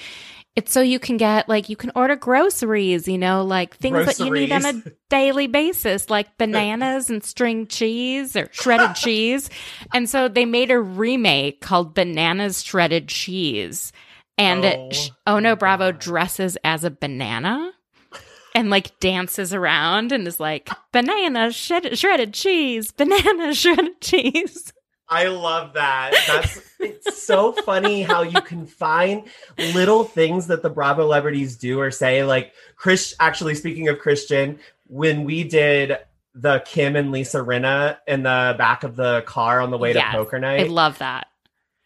it's so you can get like you can order groceries you know like things that you need on a (laughs) daily basis, like bananas and string cheese or shredded (laughs) cheese. And so they made a remake called Bananas Shredded Cheese. And Oh, it, Ono Bravo dresses as a banana and like dances around and is like, banana shred- shredded cheese, banana (laughs) shredded cheese. I love that. That's it's so funny how you can find little things that the Bravo celebrities do or say. Like Chris, actually speaking of Christian, when we did the Kim and Lisa Rinna in the back of the car on the way Yes, to poker night, I love that.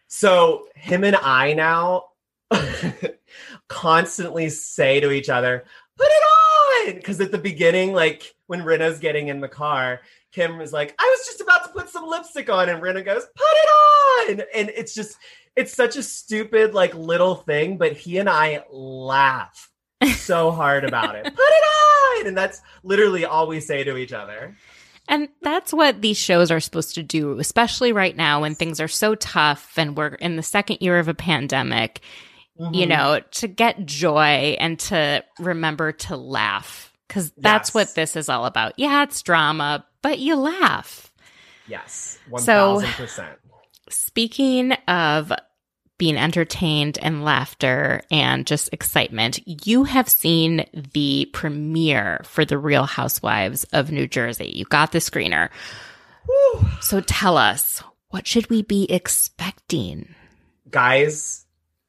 so him and I now (laughs) constantly say to each other, put it on. Because at the beginning, like when Rinna's getting in the car, Kim was like, I was just about to put some lipstick on. And Rinna goes, put it on. And it's just, it's such a stupid, like little thing, but he and I laugh (laughs) so hard about it. Put it on. And that's literally all we say to each other. And that's what these shows are supposed to do, especially right now when things are so tough and we're in the second year of a pandemic, you Mhm. know, to get joy and to remember to laugh. Because that's Yes. what this is all about. Yeah, it's drama, but you laugh. Yes. So- 1000%. Speaking of being entertained and laughter and just excitement, you have seen the premiere for The Real Housewives of New Jersey. You got the screener. So tell us, what should we be expecting? guys,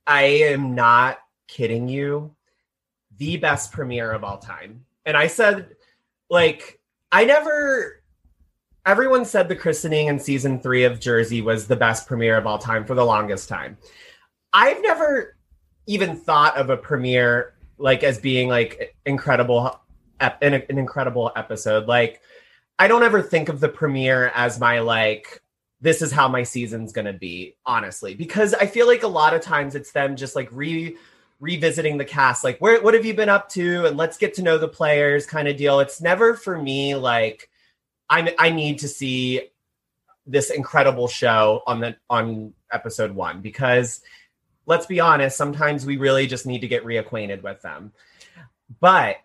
I am not kidding you. The best premiere of all time. And I said, like, I never. Everyone said the christening in season three of Jersey was the best premiere of all time for the longest time. I've never even thought of a premiere like as being like incredible, an, an incredible episode. Like, I don't ever think of the premiere as my like this is how my season's going to be honestly because i feel like a lot of times it's them just like re revisiting the cast like where what have you been up to and let's get to know the players kind of deal it's never for me like i'm i need to see this incredible show on the on episode 1 because let's be honest sometimes we really just need to get reacquainted with them but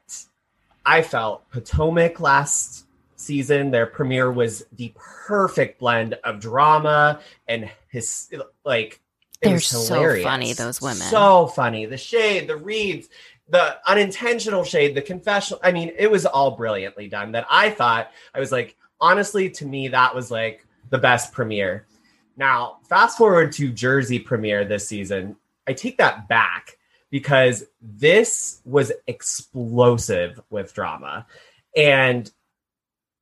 i felt potomac last season. Their premiere was the perfect blend of drama and his like. They're so hilarious. funny, those women. So funny. The shade, the reads, the unintentional shade, the confessional. I mean, it was all brilliantly done. That I thought I was like, honestly, to me, that was like the best premiere. Now, fast forward to Jersey premiere this season. I take that back because this was explosive with drama. And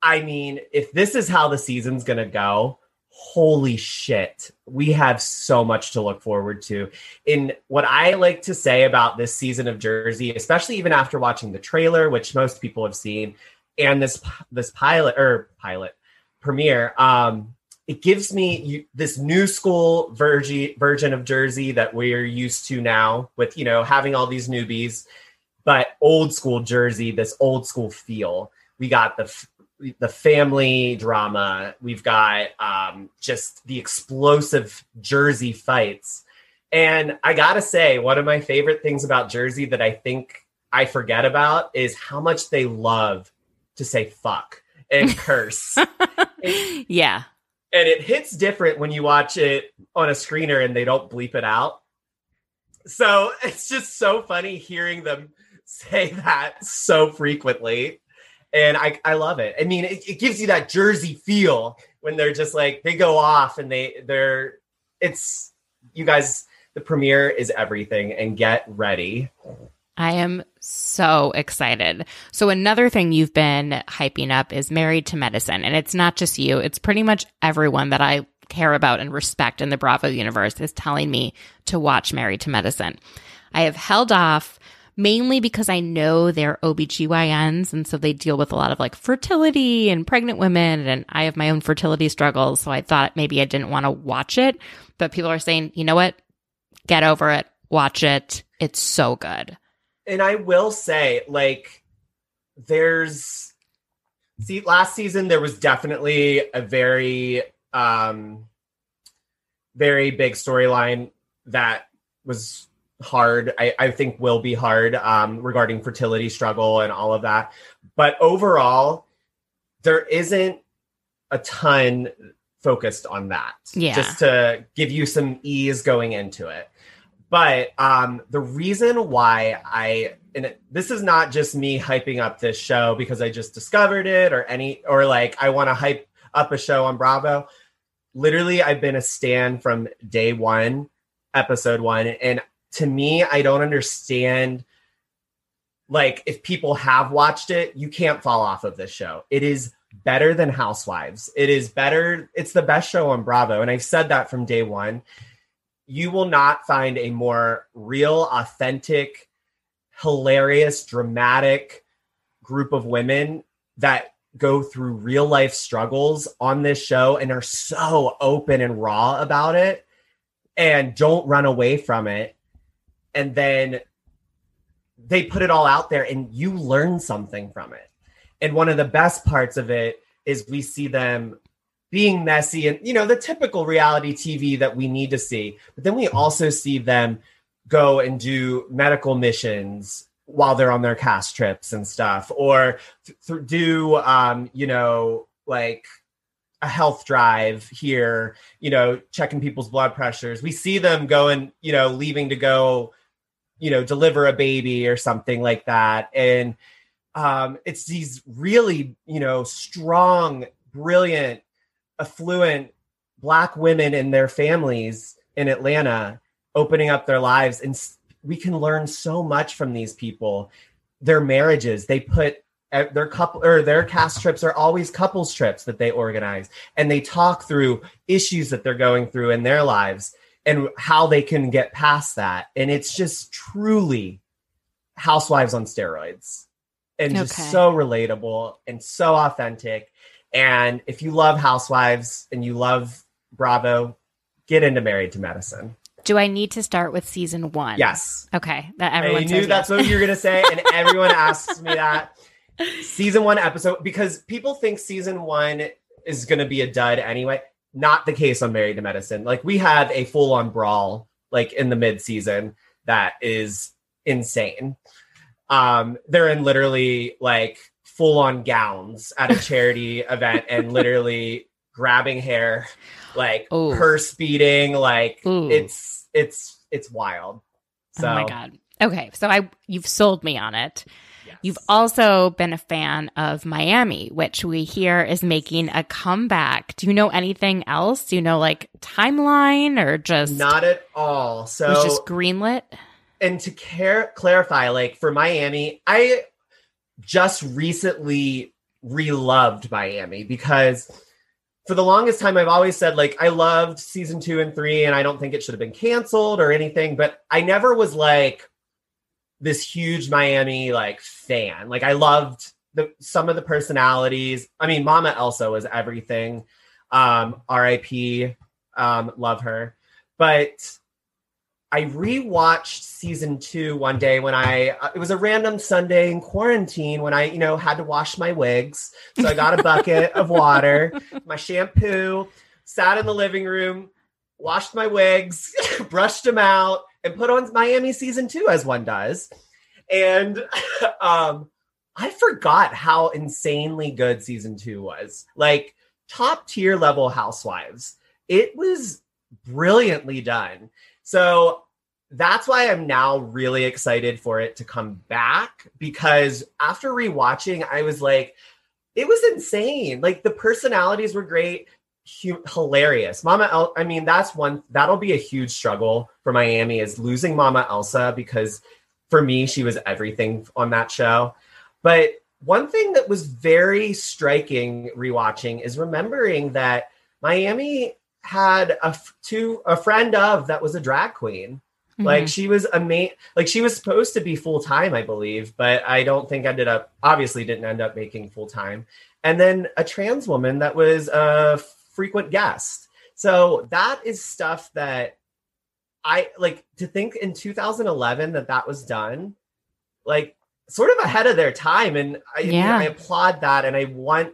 I mean, if this is how the season's going to go, holy shit, we have so much to look forward to. In what I like to say about this season of Jersey, especially even after watching the trailer, which most people have seen, and this this pilot or pilot premiere, um, it gives me you, this new school version version of Jersey that we're used to now, with you know having all these newbies, but old school Jersey, this old school feel. We got the the family drama. We've got um, just the explosive Jersey fights. And I gotta say, one of my favorite things about Jersey that I think I forget about is how much they love to say fuck and (laughs) curse. yeah. And it hits different when you watch it on a screener and they don't bleep it out. So (laughs) it's just so funny hearing them (laughs) say that so frequently and I, I love it. I mean, it, it gives you that Jersey feel when they're just like they go off and they they're it's you guys. The premiere is everything, and get ready. I am so excited. So another thing you've been hyping up is Married to Medicine, and it's not just you; it's pretty much everyone that I care about and respect in the Bravo universe is telling me to watch Married to Medicine. I have held off mainly because I know they're OBGYNs. And so they deal with a lot of like fertility and pregnant women. And I have my own fertility struggles. So I thought maybe I didn't want to watch it. But people are saying, you know what? Get over it. Watch it. It's so good. And I will say, like, there's see last season there was definitely a very um very big storyline that was hard. I, I think will be hard um, regarding fertility struggle and all of that. But overall, there isn't a ton focused on that. Yeah. Just to give you some ease going into it. But um, the reason why I and this is not just me hyping up this show because I just discovered it or any or like I want to hype up a show on Bravo. Literally, I've been a stan from day one, episode one, and to me, I don't understand. Like, if people have watched it, you can't fall off of this show. It is better than Housewives. It is better. It's the best show on Bravo. And I've said that from day one. You will not find a more real, authentic, hilarious, dramatic group of women that go through real life struggles on this show and are so open and raw about it and don't run away from it and then they put it all out there and you learn something from it. And one of the best parts of it is we see them being messy and you know the typical reality TV that we need to see. But then we also see them go and do medical missions while they're on their cast trips and stuff or th- th- do um you know like a health drive here, you know, checking people's blood pressures. We see them going, you know, leaving to go you know, deliver a baby or something like that. And um, it's these really, you know, strong, brilliant, affluent black women and their families in Atlanta opening up their lives. And we can learn so much from these people. Their marriages, they put eh, their couple or their cast trips are always couples trips that they organize and they talk through issues that they're going through in their lives and how they can get past that. And it's just truly housewives on steroids and okay. just so relatable and so authentic. And if you love housewives and you love Bravo, get into Married to Medicine. Do I need to start with season one? Yes. Okay. That everyone I knew that's what you were gonna say, and (laughs) everyone asks me that. Season one episode because people think season one is gonna be a dud anyway not the case on Married to Medicine. Like we had a full on brawl like in the mid season that is insane. Um, they're in literally like full on gowns at a (laughs) charity event and literally grabbing hair, like Ooh. purse beating, like Ooh. it's it's it's wild. So, oh my god. Okay, so I you've sold me on it. You've also been a fan of Miami, which we hear is making a comeback. Do you know anything else? Do you know like timeline or just not at all? So was just greenlit. And to care clarify, like for Miami, I just recently reloved Miami because for the longest time, I've always said, like, I loved season two and three, and I don't think it should have been canceled or anything, but I never was like this huge Miami like fan. Like, I loved the some of the personalities. I mean, Mama Elsa was everything. Um, RIP, um, love her. But I rewatched season two one day when I uh, it was a random Sunday in quarantine when I you know had to wash my wigs. So I got a bucket (laughs) of water, my shampoo, sat in the living room, washed my wigs, (laughs) brushed them out, and put on Miami season two as one does. And (laughs) um, I forgot how insanely good season two was. Like top tier level housewives. It was brilliantly done. So that's why I'm now really excited for it to come back because after rewatching, I was like, it was insane. Like the personalities were great, hu- hilarious. Mama, El- I mean, that's one that'll be a huge struggle for Miami is losing Mama Elsa because for me, she was everything on that show. But one thing that was very striking rewatching is remembering that Miami had a f- two a friend of that was a drag queen. Mm-hmm. Like she was amazing. Like she was supposed to be full time, I believe, but I don't think ended up. Obviously, didn't end up making full time. And then a trans woman that was a frequent guest. So that is stuff that I like to think in 2011 that that was done. Like sort of ahead of their time, and I, Yeah. I applaud that, and I want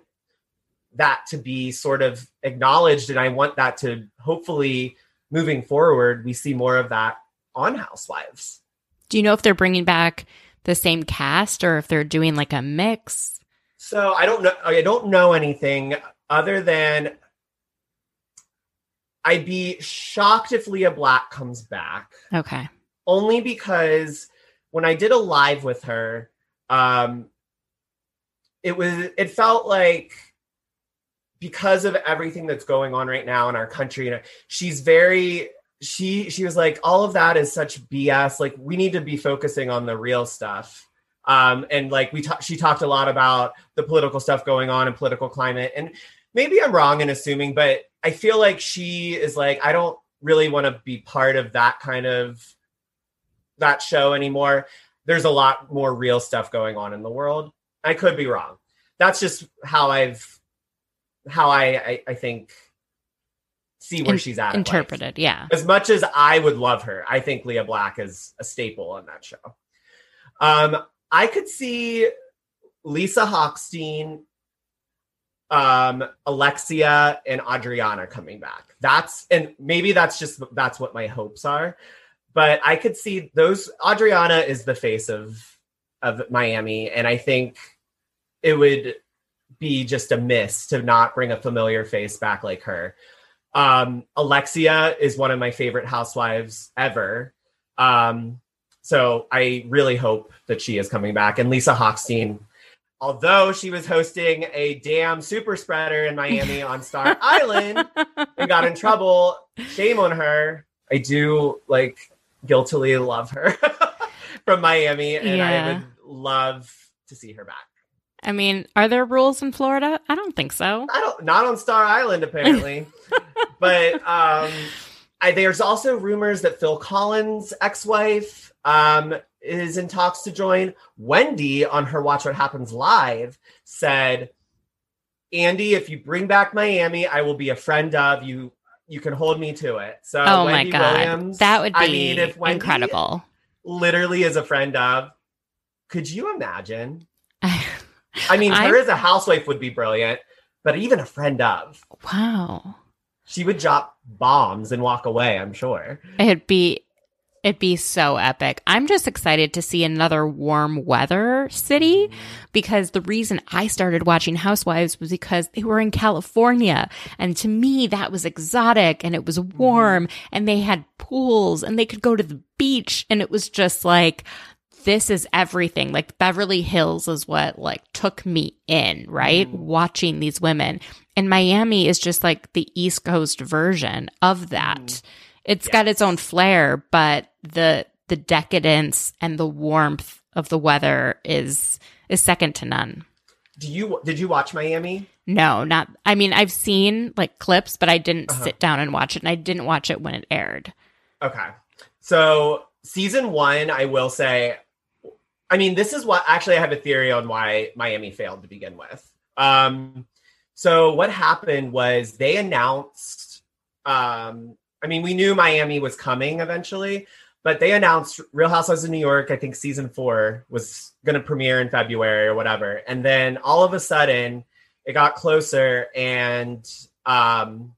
that to be sort of acknowledged and i want that to hopefully moving forward we see more of that on housewives Do you know if they're bringing back the same cast or if they're doing like a mix? so i don't know i don't know anything other than i'd be shocked if lea black comes back Okay. only because when I did a live with her, um, it was it felt like because of everything that's going on right now in our country, and she's very she she was like all of that is such BS. Like we need to be focusing on the real stuff. Um, and like we ta- she talked a lot about the political stuff going on and political climate, and maybe I'm wrong in assuming, but I feel like she is like I don't really want to be part of that kind of that show anymore. There's a lot more real stuff going on in the world. I could be wrong. That's just how I've how I I, I think see where In- she's at. Interpreted. Yeah. As much as I would love her, I think Lea Black is a staple on that show. Um, I could see Lisa Hochstein, um, Alexia, and Adriana coming back. That's and maybe that's just that's what my hopes are. But I could see those. Adriana is the face of of Miami, and I think it would be just a miss to not bring a familiar face back like her. Um, Alexia is one of my favorite housewives ever. Um, so I really hope that she is coming back. And Lisa Hochstein, although she was hosting a damn super spreader in Miami on Star (laughs) Island and got in trouble, shame on her. I do like guiltily love her (laughs) from Miami, and I would love to see her back. I mean, are there rules in Florida? I don't think so. I don't not on Star Island apparently. (laughs) but um I, there's also rumors that Phil Collins' ex-wife um is in talks to join. Wendy on her Watch What Happens live said, "Andy, if you bring back Miami, I will be a friend of you. You can hold me to it." So oh Wendy my god. Williams, that would be I mean, if Wendy incredible. Literally is a friend of. Could you imagine? (laughs) I mean, her as a housewife would be brilliant, but even a friend of. wow. She would drop bombs and walk away, I'm sure. It'd be it'd be so epic. I'm just excited to see another warm weather city mm-hmm. because the reason I started watching Housewives was because they were in California and to me that was exotic and it was mm-hmm. warm and they had pools and they could go to the beach and it was just like this is everything. Like Beverly Hills is what like took me in, right? Watching these women. And Miami is just like the East Coast version of that. It's got its own flair, but the the decadence and the warmth of the weather is is second to none. Do you did you watch Miami? No, not. I mean, I've seen like clips, but I didn't Uh-huh. sit down and watch it, and I didn't watch it when it aired. Okay. So season one, I will say, I mean, this is what actually I have a theory on why Miami failed to begin with. Um, so what happened was they announced, um, I mean, we knew Miami was coming eventually, but they announced Real Housewives of New York, I think season four was going to premiere in February or whatever. And then all of a sudden it got closer and, um,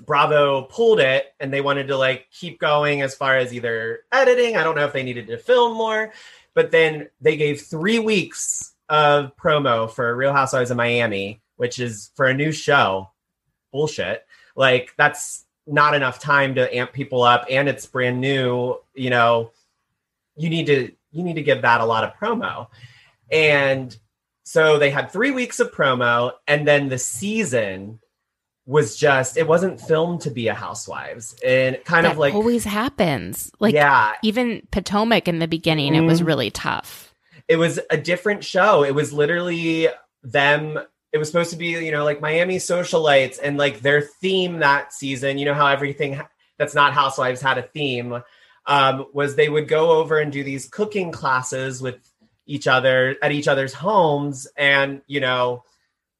Bravo pulled it and they wanted to like keep going as far as either editing. I don't know if they needed to film more, but then they gave three weeks of promo for Real Housewives of Miami, which is for a new show. Bullshit. Like that's not enough time to amp people up and it's brand new, you know. You need to you need to give that a lot of promo. And so they had 3 weeks of promo and then the season was just it wasn't filmed to be a housewives and kind that of like always happens. Like yeah even Potomac in the beginning, it was Mhm. really tough. it was a different show it was literally them it was supposed to be you know like miami socialites and like their theme that season you know how everything that's not housewives had a theme um, was they would go over and do these cooking classes with each other at each other's homes and you know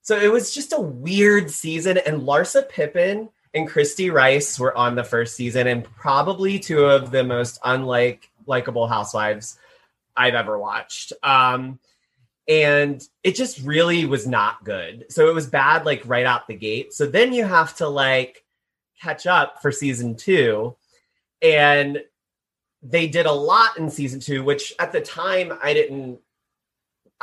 so it was just a weird season and larsa pippen and cristy rice were on the first season and probably two of the most unlike likable housewives i've ever watched. Um and it just really was not good. So it was bad like right out the gate. So then you have to like catch up for season two and they did a lot in season two which at the time i didn't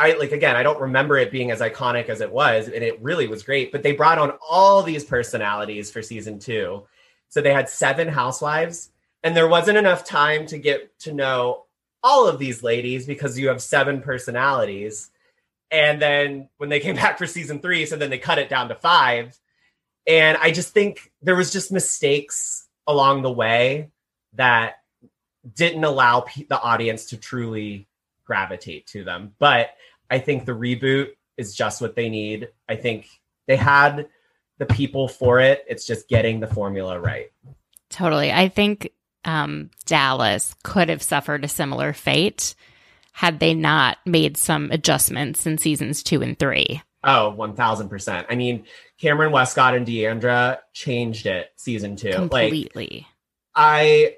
I like again, I don't remember it being as iconic as it was, and it really was great. But they brought on all these personalities for season two. So they had seven housewives, and there wasn't enough time to get to know all of these ladies because you have seven personalities. And then when they came (laughs) back for season three, so then they cut it down to five. And I just think there was just mistakes along the way that didn't allow pe- the audience to truly gravitate to them. But I think the reboot is just what they need. I think they had the people for it. It's just getting the formula right. Totally. I think um, Dallas could have suffered a similar fate had they not made some adjustments in seasons two and three. Oh, 1000%. I mean, Cameron Westcott and D'Andra changed it season two. Like, Completely. I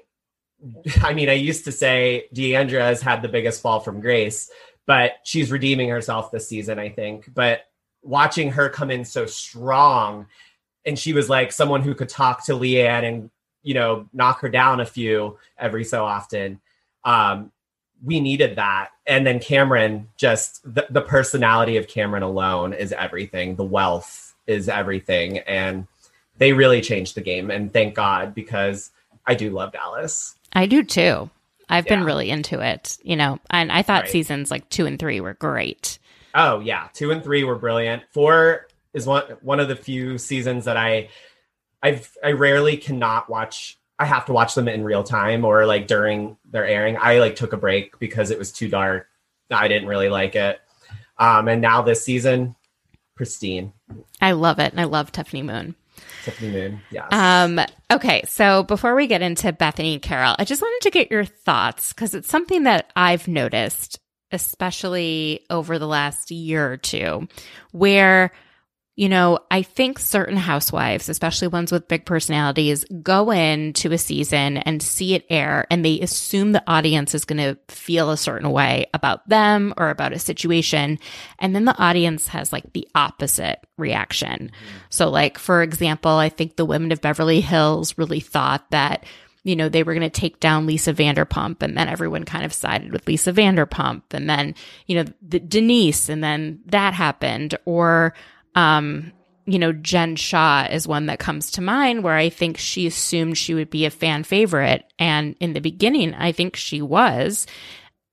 (laughs) I mean, I used to say D'Andra has had the biggest fall from grace, but she's redeeming herself this season, I think. But watching her come in so strong, and she was like someone who could talk to LeeAnne and you know knock her down a few every so often. Um, we needed that, and then Cameron just the, the personality of Cameron alone is everything. The wealth is everything, and they really changed the game. And thank God because I do love Dallas. I do too. I've been really into it, you know, and I thought Right. seasons like two and three were great. Oh yeah, two and three were brilliant. Four is one one of the few seasons that I I've I rarely cannot watch. I have to watch them in real time or like during their airing. I like took a break because it was too dark. I didn't really like it. Um, and now this season, pristine. I love it. And I love Tiffany Moon. Tiffany Moon. Um, okay, so before we get into Bethenny Carole, I just wanted to get your thoughts because it's something that I've noticed, especially over the last year or two, where you know, I think certain housewives, especially ones with big personalities, go into a season and see it air and they assume the audience is going to feel a certain way about them or about a situation. And then the audience has like the opposite reaction. Mm-hmm. So, like, for example, I think the women of Beverly Hills really thought that you know, they were going to take down Lisa Vanderpump and then everyone kind of sided with Lisa Vanderpump and then, you know, the, Denise and then that happened or, um, you know, Jen Shah is one that comes to mind where I think she assumed she would be a fan favorite. And in the beginning, I think she was.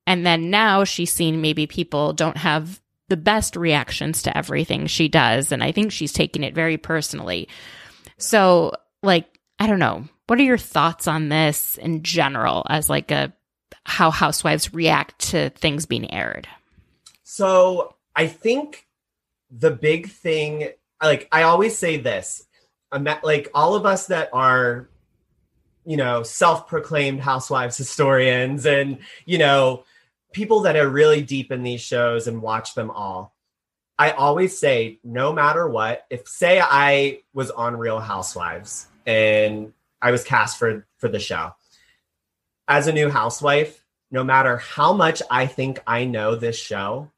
And then now she's seen maybe people don't have the best reactions to everything she does. And I think she's taking it very personally. So, like, I don't know. What are your thoughts on this in general as like a how housewives react to things being aired? So I think the big thing, like I always say this, I'm at, like all of us that are, you know, self-proclaimed housewives historians, and you know, people that are really deep in these shows and watch them all. I always say, no matter what, if say I was on Real Housewives and I was cast for for the show, as a new housewife, no matter how much I think I know this show,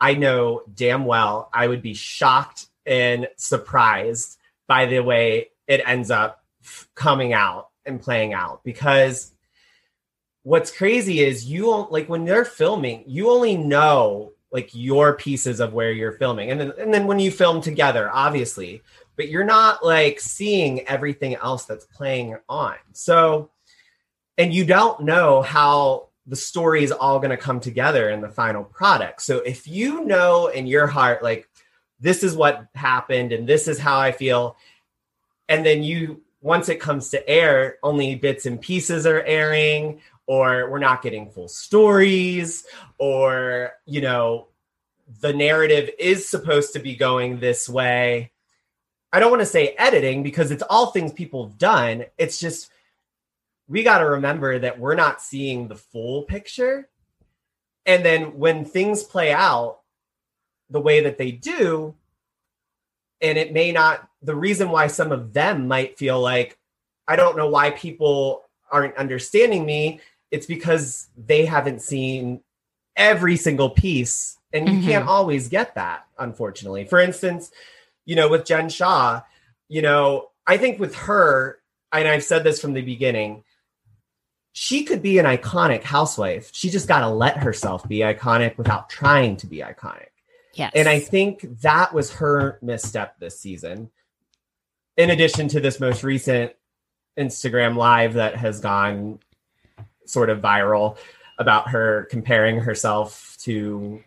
I know damn well I would be shocked and surprised by the way it ends up coming out and playing out. Because what's crazy is you like when they're filming you only know like your pieces of where you're filming. And then, and then when you film together obviously but you're not like seeing everything else that's playing on. So and you don't know how the story is all going to come together in the final product. So if you know in your heart like this is what happened and this is how i feel and then you once it comes to air only bits and pieces are airing or we're not getting full stories or you know the narrative is supposed to be going this way i don't want to say editing because it's all things people have done. It's just we got to remember that we're not seeing the full picture. And then when things play out the way that they do and it may not the reason why some of them might feel like i don't know why people aren't understanding me it's because they haven't seen every single piece. And you mm-hmm. can't always get that unfortunately. For instance you know with jen Shah, you know i think with her and i've said this from the beginning she could be an iconic housewife she just got to let herself be iconic without trying to be iconic yes and i think that was her misstep this season in addition to this most recent instagram live that has gone sort of viral about her comparing herself to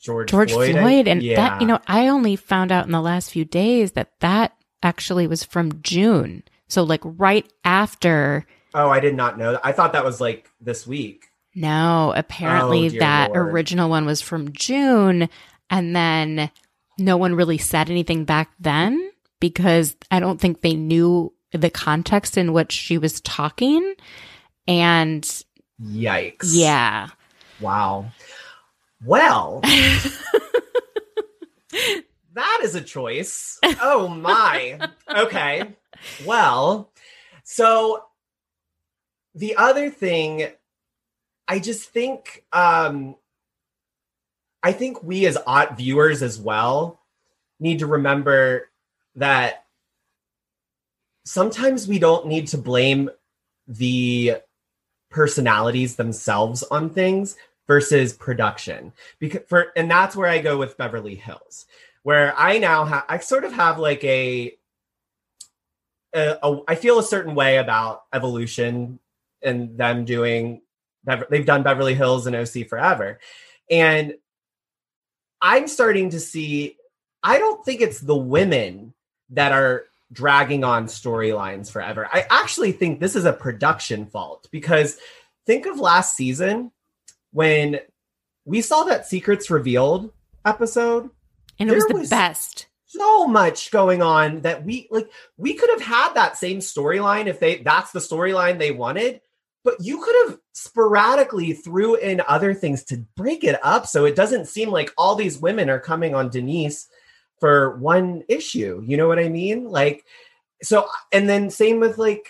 George, George Floyd. Floyd. And yeah. that, you know, I only found out in the last few days that that actually was from June. So, like, right after. Oh, I did not know that. I thought that was like this week. No, apparently oh, that Lord. original one was from June. And then no one really said anything back then because I don't think they knew the context in which she was talking. And yikes. Yeah. Wow. Well, (laughs) that is a choice. Oh my. (laughs) Okay. Well, so the other thing I just think um I think we as odd viewers as well need to remember that sometimes we don't need to blame the personalities themselves on things versus production. Because for and that's where i go with beverly hills where i now have i sort of have like a, a, a I feel a certain way about evolution and them doing they've done beverly hills and oc forever and i'm starting to see i don't think it's the women that are dragging on storylines forever. I actually think this is a production fault because think of last season when we saw that Secrets Revealed episode. And it was the was best. So much going on that we like we could have had that same storyline if they that's the storyline they wanted, but you could have sporadically threw in other things to break it up so it doesn't seem like all these women are coming on Denise for one issue. You know what I mean? Like, so, and then same with like,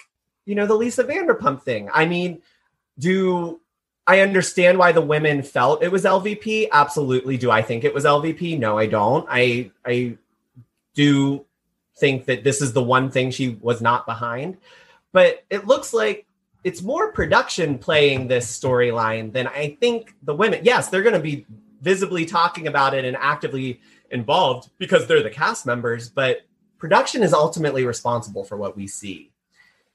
you know, the Lisa Vanderpump thing. I mean, do I understand why the women felt it was LVP? Absolutely. Do I think it was LVP? No, I don't. I, I do think that this is the one thing she was not behind. But it looks like it's more production playing this storyline than I think the women. Yes, they're going to be visibly talking about it and actively involved because they're the cast members, but production is ultimately responsible for what we see.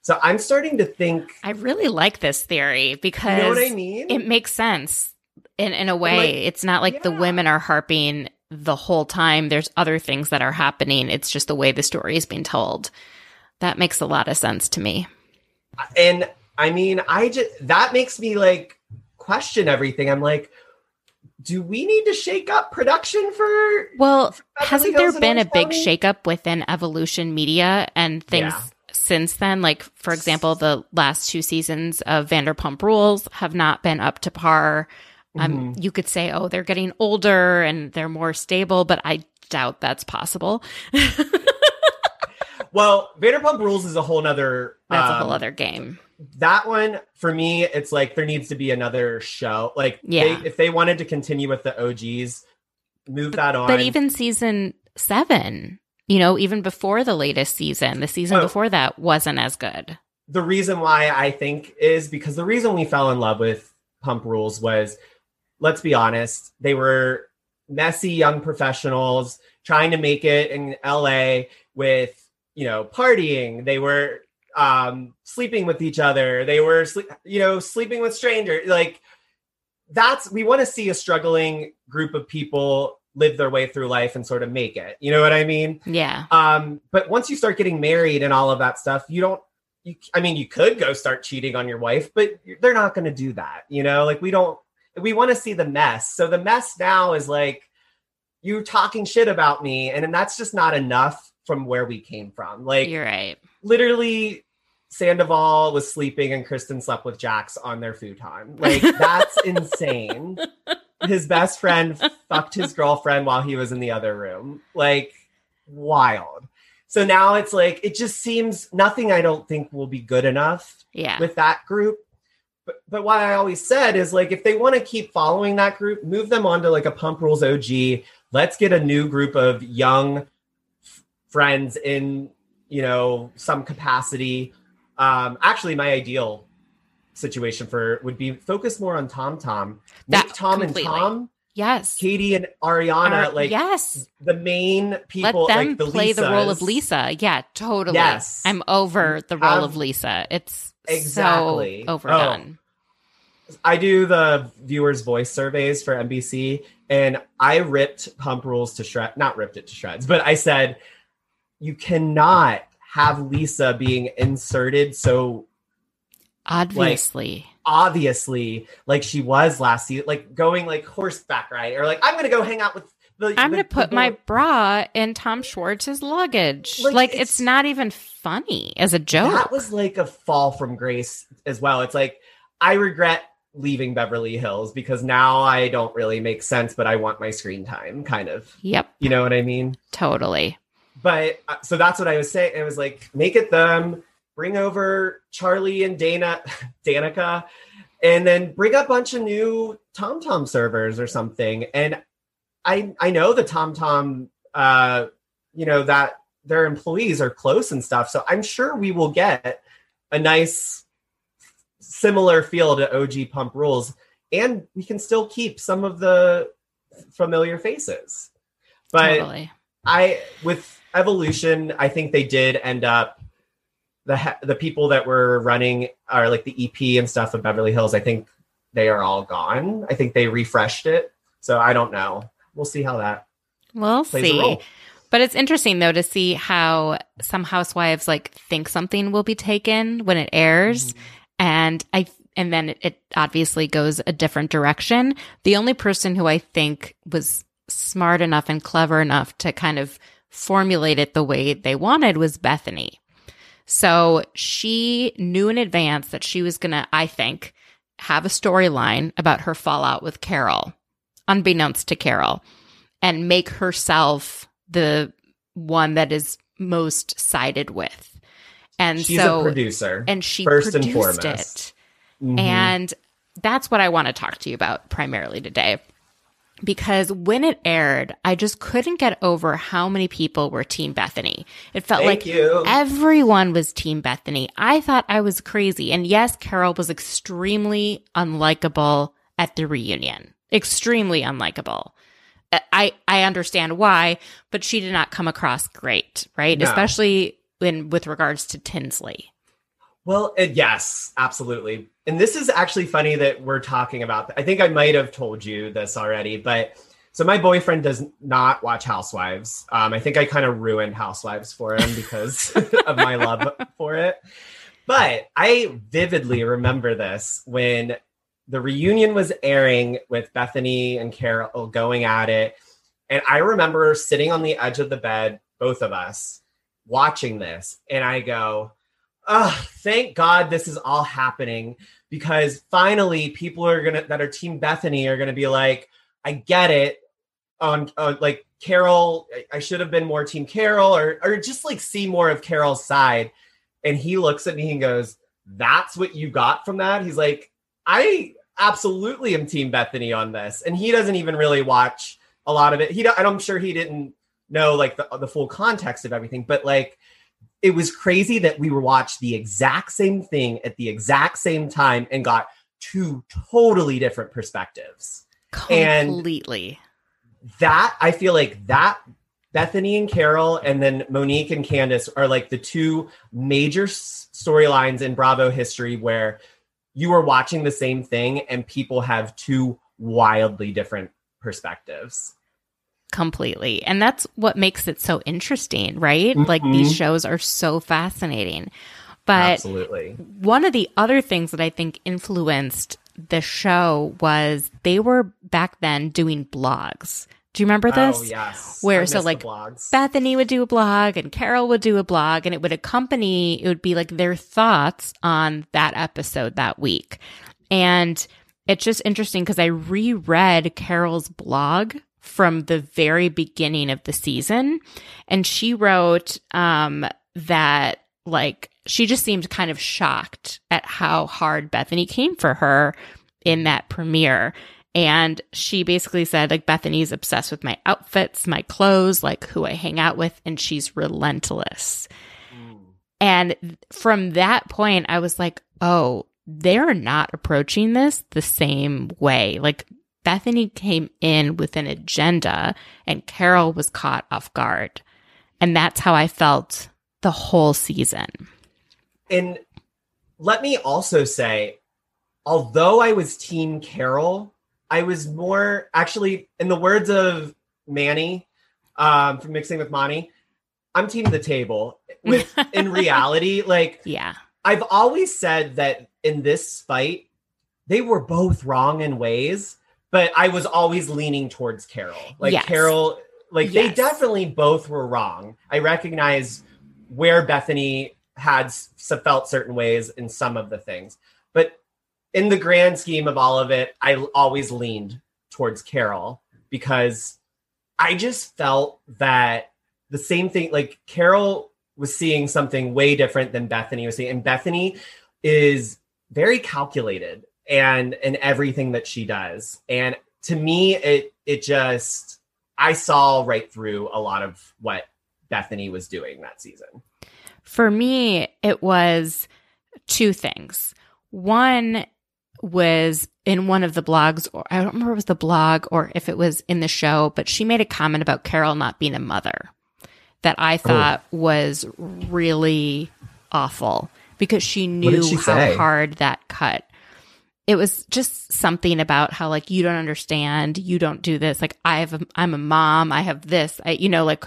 So I'm starting to think I really like this theory because you know what I mean? It makes sense in in a way. Like, it's not like yeah. the women are harping the whole time. There's other things that are happening. It's just the way the story is being told. That makes a lot of sense to me. And I mean, I just that makes me like question everything. I'm like, do we need to shake up production for Well, Beverly hasn't there been a big shakeup within Evolution Media and things Yeah. since then? Like, for example, the last two seasons of Vanderpump Rules have not been up to par. Um, Mm-hmm. you could say, oh, they're getting older and they're more stable, but I doubt that's possible. (laughs) well vanderpump rules is a whole nother That's a um, whole other game. That one for me it's like there needs to be another show like Yeah. they, if they wanted to continue with the og's move that on But even season seven, you know, even before the latest season, the season Oh. before that wasn't as good. the reason why i think is because the reason we fell in love with pump rules was let's be honest they were messy young professionals trying to make it in la with you know partying they were um sleeping with each other. They were sleep, you know sleeping with strangers. Like that's we want to see a struggling group of people live their way through life and sort of make it. You know what i mean? Yeah. um but once you start getting married and all of that stuff you don't you, i mean you could go start cheating on your wife but they're not going to do that you know? Like we don't we want to see the mess. So the mess now is like you're talking shit about me and, and that's just not enough from where we came from. Like You're right. literally Sandoval was sleeping and Kristen slept with Jax on their futon. Like that's (laughs) insane. His best friend fucked his girlfriend while he was in the other room. Like wild. So now it's like it just seems nothing I don't think will be good enough Yeah. with that group. But but what I always said is like if they want to keep following that group, move them onto like a Pump Rules OG. Let's get a new group of young f- friends in you know some capacity. Um, actually, my ideal situation for would be focus more on Tom Tom. Make That- Tom completely. and Tom, yes. Katie and Ariana, like yes. the main people. Let them like the play the role of Lisa. Yeah, totally. Yes. I'm over the role Have- of Lisa. It's Exactly. so overdone. I do the viewers' voice surveys for NBC, and I ripped Pump Rules to shreds. Not ripped it to shreds, but I said you cannot have Lisa being inserted so Obviously. obviously like she was last season, like going like horseback ride, or like I'm gonna go hang out with the. I'm going to put the- my bra in Tom Schwartz's luggage. Like, Like, it's, it's- not even funny as a joke. That was like a fall from grace as well. It's like I regret leaving Beverly Hills because now I don't really make sense, but I want my screen time, kind of. yep, You know what I mean? totally. But uh, so that's what I was saying. It was like, make it them, bring over Charlie and Dana, (laughs) Danica, and then bring a bunch of new TomTom servers or something. And I I know the TomTom, uh, you know that their employees are close and stuff, so I'm sure we will get a nice similar feel to OG Pump Rules, and we can still keep some of the familiar faces. But totally. I with evolution, I think they did end up the the people that were running are like the EP and stuff of Beverly Hills. I think they are all gone. I think they refreshed it, so I don't know. We'll see how that We'll see. But it's interesting though to see how some housewives like think something will be taken when it airs, Mm-hmm. and I and then it, it obviously goes a different direction. The only person who I think was smart enough and clever enough to kind of formulate it the way they wanted was Bethenny. So she knew in advance that she was gonna, I think, have a storyline about her fallout with Carole, unbeknownst to Carole, and make herself the one that is most sided with. And She's so a producer, and she first and foremost. it. Mhm. And that's what I want to talk to you about primarily today. Because when it aired, I just couldn't get over how many people were Team Bethenny. It felt Thank like you. everyone was Team Bethenny. I thought I was crazy. And yes, Carole was extremely unlikable at the reunion. Extremely unlikable. I, I understand why, but she did not come across great, right? No. Especially in with regards to Tinsley. Well, uh, yes, absolutely. And this is actually funny that we're talking about. I think I might have told you this already, but so my boyfriend does not watch Housewives. Um, I think I kind of ruined Housewives for him because (laughs) of my love for it. But I vividly remember this when the reunion was airing with Bethenny and Carole going at it. And I remember sitting on the edge of the bed, both of us, watching this. And I go, oh, thank God this is all happening because finally people are to, that are Team Bethenny are to be like, I get it. On uh, like Carole, I should have been more Team Carole or, or just like see more of Carole's side. And he looks at me and goes, That's what you got from that? He's like, I absolutely am Team Bethenny on this. And he doesn't even really watch a lot of it. He, I'm sure he didn't know like the, the full context of everything, but like it was crazy that we were watched the exact same thing at the exact same time and got two totally different perspectives. Completely. And that I feel like that Bethenny and Carole and then Monique and Candace are like the two major storylines in Bravo history where you are watching the same thing and people have two wildly different perspectives. Completely. And that's what makes it so interesting, right? Mm-hmm. Like these shows are so fascinating. But Absolutely. one of the other things that I think influenced the show was they were back then doing blogs. Do you remember this? Oh, yes. Where so like Bethenny would do a blog and Carole would do a blog and it would accompany it would be like their thoughts on that episode that week. And it's just interesting because I reread Carole's blog from the very beginning of the season. And she wrote um, that, like, she just seemed kind of shocked at how hard Bethenny came for her in that premiere. And she basically said, like, Bethenny's obsessed with my outfits, my clothes, like who I hang out with, and she's relentless. Mm. And from that point, I was like, oh, they're not approaching this the same way. Like, Bethenny came in with an agenda and Carole was caught off guard. And that's how I felt the whole season. And let me also say, although I was Team Carole, I was more actually, in the words of Manny um, from Mixing with Monty, I'm Team the Table. With (laughs) in reality, like yeah, I've always said that in this fight, they were both wrong in ways, but I was always leaning towards Carole. Like yes. Carole, like yes. they definitely both were wrong. I recognize where Bethenny had felt certain ways in some of the things, but in the grand scheme of all of it, I always leaned towards Carole because I just felt that the same thing, like Carole was seeing something way different than Bethenny was seeing, and Bethenny is very calculated and in everything that she does. And to me, it it just I saw right through a lot of what Bethenny was doing that season. For me, it was two things. One was in one of the blogs, or I don't remember if it was the blog or if it was in the show, but she made a comment about Carole not being a mother that I oh. thought oh. was really awful because she knew she how say? hard that cut it was just something about how like you don't understand you don't do this like i have a, i'm a mom i have this I, you know like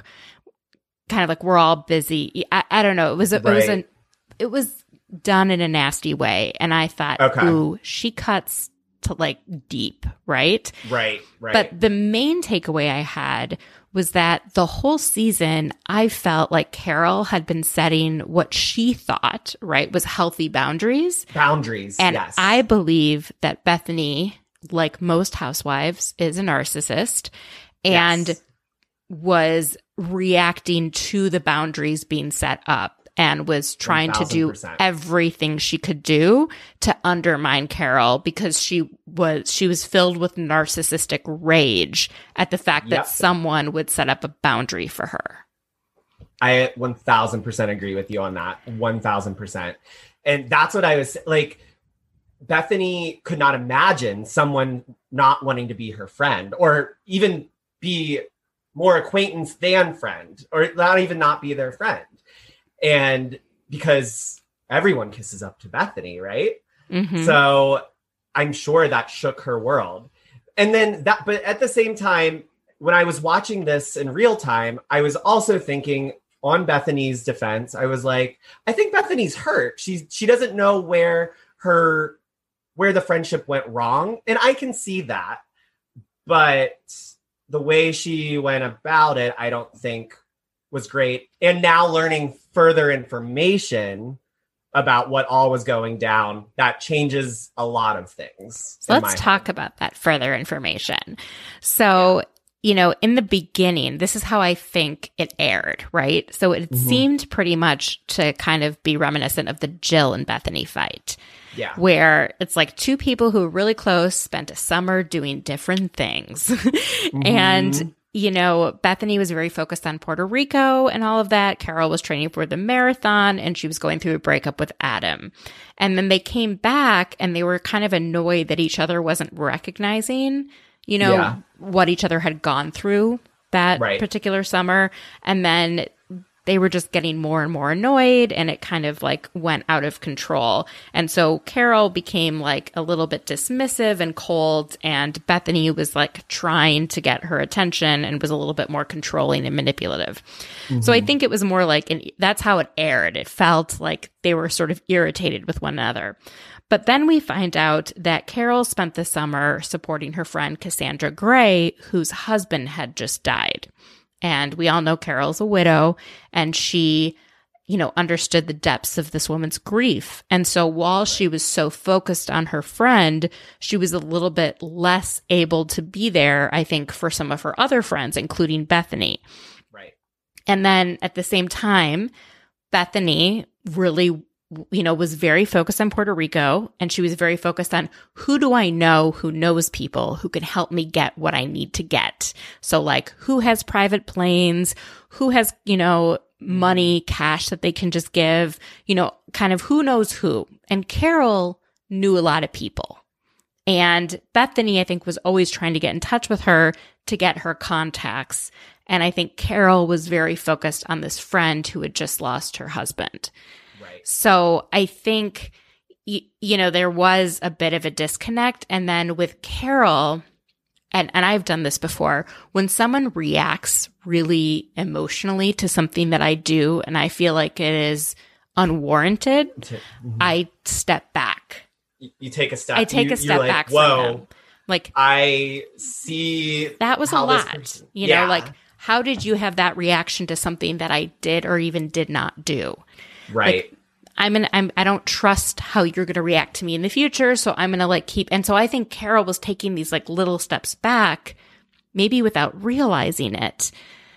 kind of like we're all busy i, I don't know it was a, right. it was an it was done in a nasty way and i thought okay. ooh she cuts to like deep right right right but the main takeaway i had was that the whole season, I felt like Carole had been setting what she thought, right, was healthy boundaries. Boundaries. And yes. I believe that Bethenny, like most housewives, is a narcissist and yes. was reacting to the boundaries being set up and was trying 1, to do everything she could do to undermine Carole because she was she was filled with narcissistic rage at the fact yep. that someone would set up a boundary for her. I 1000% agree with you on that. 1000%. And that's what I was like Bethenny could not imagine someone not wanting to be her friend or even be more acquaintance than friend or not even not be their friend and because everyone kisses up to Bethenny, right? Mm-hmm. So I'm sure that shook her world. And then that, but at the same time, when I was watching this in real time, I was also thinking on Bethenny's defense, I was like, I think Bethenny's hurt. She's she doesn't know where her where the friendship went wrong. And I can see that. But the way she went about it, I don't think was great. And now learning further information about what all was going down, that changes a lot of things. So let's talk about that further information. So, you know, in the beginning, this is how I think it aired, right? So it mm-hmm. seemed pretty much to kind of be reminiscent of the Jill and Bethenny fight. Yeah. Where it's like two people who were really close spent a summer doing different things. (laughs) mm-hmm. And you know, Bethenny was very focused on Puerto Rico and all of that. Carole was training for the marathon and she was going through a breakup with Adam. And then they came back and they were kind of annoyed that each other wasn't recognizing, you know, yeah. what each other had gone through that right. particular summer. And then they were just getting more and more annoyed and it kind of like went out of control. And so Carole became like a little bit dismissive and cold and Bethenny was like trying to get her attention and was a little bit more controlling and manipulative. Mm-hmm. So I think it was more like an, that's how it aired. It felt like they were sort of irritated with one another. But then we find out that Carole spent the summer supporting her friend Cassandra Grey, whose husband had just died. And we all know Carole's a widow and she, you know, understood the depths of this woman's grief. And so while she was so focused on her friend, she was a little bit less able to be there, I think, for some of her other friends, including Bethenny. Right. And then at the same time, Bethenny really you know, was very focused on Puerto Rico and she was very focused on who do I know who knows people who can help me get what I need to get. So like who has private planes, who has, you know, money, mm-hmm. cash that they can just give, you know, kind of who knows who. And Carole knew a lot of people. And Bethenny, I think, was always trying to get in touch with her to get her contacts. And I think Carole was very focused on this friend who had just lost her husband. So I think, you, you know, there was a bit of a disconnect. And then with Carole, and, and I've done this before, when someone reacts really emotionally to something that I do and I feel like it is unwarranted, mm-hmm. I step back. You take a step. Back. I take you, a step like, back. Whoa. Like I see that was a lot. Person, you yeah. know, like how did you have that reaction to something that I did or even did not do? Right. Like, I'm gonna I'm I don't trust how you're gonna react to me in the future, so I'm gonna like keep and so I think Carole was taking these like little steps back, maybe without realizing it.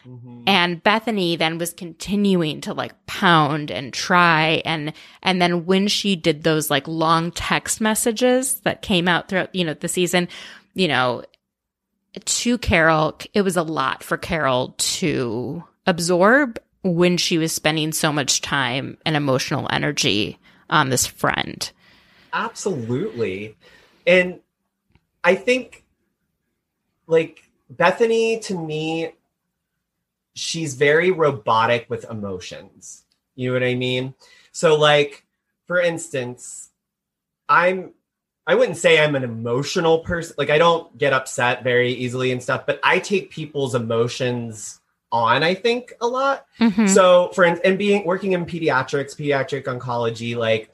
Mm-hmm. And Bethenny then was continuing to like pound and try and and then when she did those like long text messages that came out throughout you know the season, you know, to Carole, it was a lot for Carole to absorb when she was spending so much time and emotional energy on this friend. Absolutely. And I think like Bethenny to me she's very robotic with emotions. You know what I mean? So like for instance, I'm I wouldn't say I'm an emotional person. Like I don't get upset very easily and stuff, but I take people's emotions on, I think, a lot. Mm-hmm. So, for and being working in pediatrics, pediatric oncology, like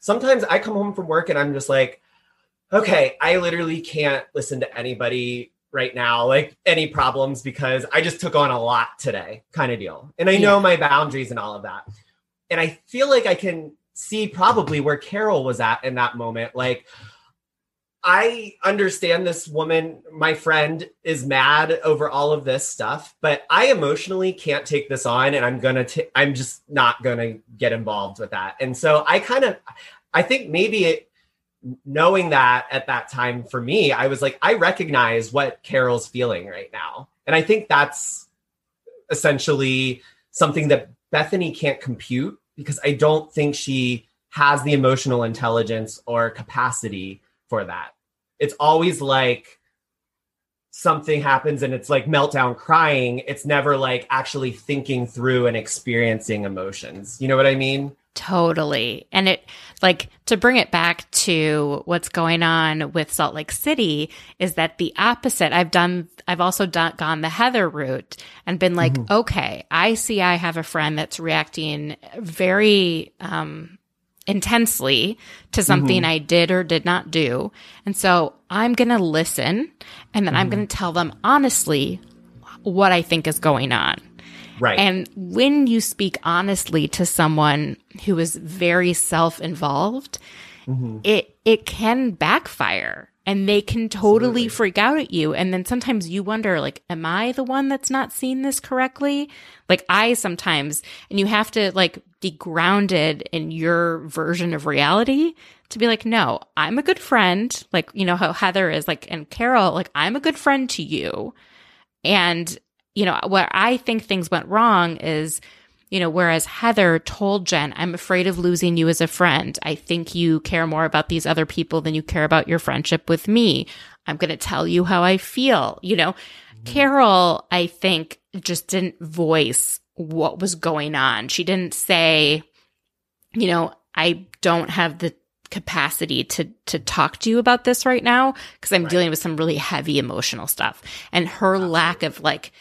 sometimes I come home from work and I'm just like, okay, I literally can't listen to anybody right now, like any problems because I just took on a lot today, kind of deal. And I yeah. know my boundaries and all of that. And I feel like I can see probably where Carole was at in that moment. Like, I understand this woman, my friend, is mad over all of this stuff, but I emotionally can't take this on, and I'm gonna, i I'm just not gonna get involved with that. And so I kind of, I think maybe it, knowing that at that time for me, I was like, I recognize what Carole's feeling right now, and I think that's essentially something that Bethenny can't compute because I don't think she has the emotional intelligence or capacity for that. It's always like something happens and it's like meltdown crying. It's never like actually thinking through and experiencing emotions. You know what I mean? Totally. And it, like, to bring it back to what's going on with Salt Lake City is that the opposite. I've done, I've also done, gone the Heather route and been like, mm-hmm. okay, I see I have a friend that's reacting very, um, intensely to something mm-hmm. I did or did not do. And so I'm going to listen and then I'm mm-hmm. going to tell them honestly what I think is going on. Right. And when you speak honestly to someone who is very self-involved, mm-hmm. it it can backfire and they can totally freak out at you and then sometimes you wonder like am I the one that's not seeing this correctly? Like I sometimes and you have to like be grounded in your version of reality to be like no, I'm a good friend, like you know how Heather is like and Carole like I'm a good friend to you. And you know, where I think things went wrong is, you know, whereas Heather told Jen, I'm afraid of losing you as a friend. I think you care more about these other people than you care about your friendship with me. I'm going to tell you how I feel. You know, mm-hmm. Carole, I think, just didn't voice what was going on. She didn't say, you know, I don't have the capacity to to talk to you about this right now because I'm dealing with some really heavy emotional stuff. And her lack of like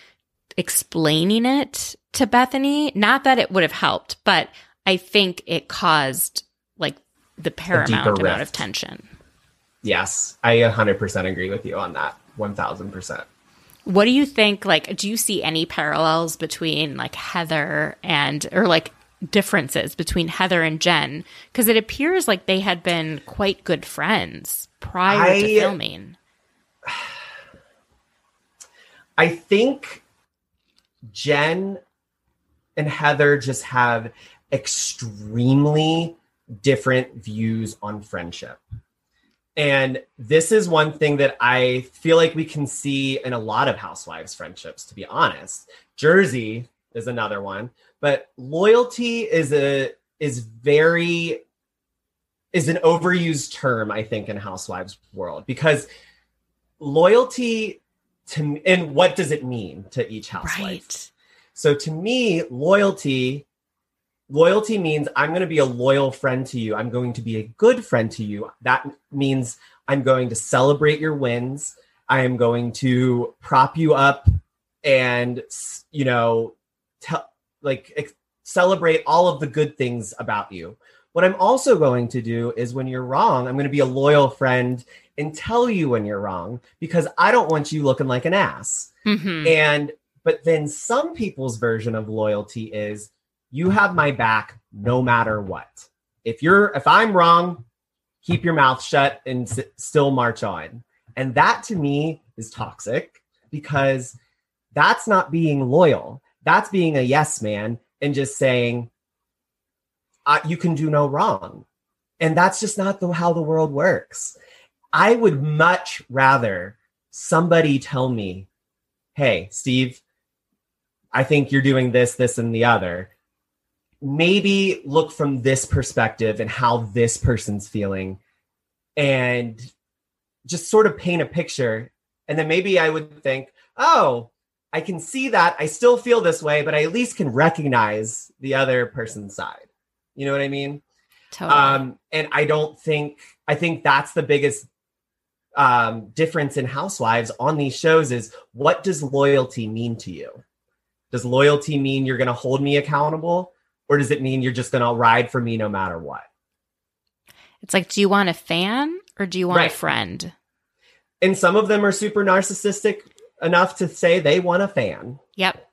explaining it to Bethenny, not that it would have helped, but I think it caused like the paramount amount of tension. yes, I 100% agree with you on that. 1000%. What do you think? Like, do you see any parallels between like Heather and, or like differences between Heather and Jen? Because it appears like they had been quite good friends prior to filming. (sighs) I think Jen and Heather just have extremely different views on friendship. And this is one thing that I feel like we can see in a lot of housewives' friendships, to be honest. Jersey is another one, but loyalty is a is very is an overused term, I think, in housewives world because loyalty to and what does it mean to each housewife? Right. So to me, loyalty loyalty means I'm going to be a loyal friend to you. I'm going to be a good friend to you. That means I'm going to celebrate your wins. I am going to prop you up and you know tell like ex- celebrate all of the good things about you. What I'm also going to do is when you're wrong, I'm going to be a loyal friend and tell you when you're wrong because I don't want you looking like an ass. hmm And but then some people's version of loyalty is you have my back no matter what. If you're if I'm wrong, keep your mouth shut and s- still march on. And that to me is toxic because that's not being loyal. That's being a yes man and just saying uh, you can do no wrong. And that's just not the, how the world works. I would much rather somebody tell me, hey, Steve, I think you're doing this, this, and the other. Maybe look from this perspective and how this person's feeling and just sort of paint a picture. And then maybe I would think, oh, I can see that. I still feel this way, but I at least can recognize the other person's side. You know what I mean? Totally. Um, and I don't think I think that's the biggest um, difference in housewives on these shows is what does loyalty mean to you? Does loyalty mean you're going to hold me accountable, or does it mean you're just going to ride for me no matter what? it's like, do you want a fan or do you want Right. a friend? And some of them are super narcissistic enough to say they want a fan. Yep.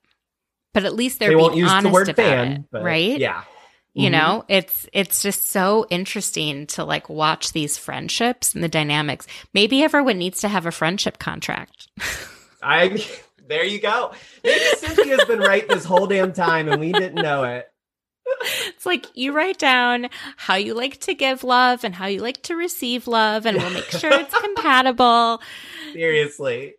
But at least they're they being won't use honest the word about fan, it, but right? Yeah. You Mhm. know, it's it's just so interesting to like watch these friendships and the dynamics. Maybe everyone needs to have a friendship contract. (laughs) I (laughs) there you go. Maybe Cynthia's been right this whole damn time and we didn't know it. It's like you write down how you like to give love and how you like to receive love, and we'll make sure it's (laughs) compatible. Seriously.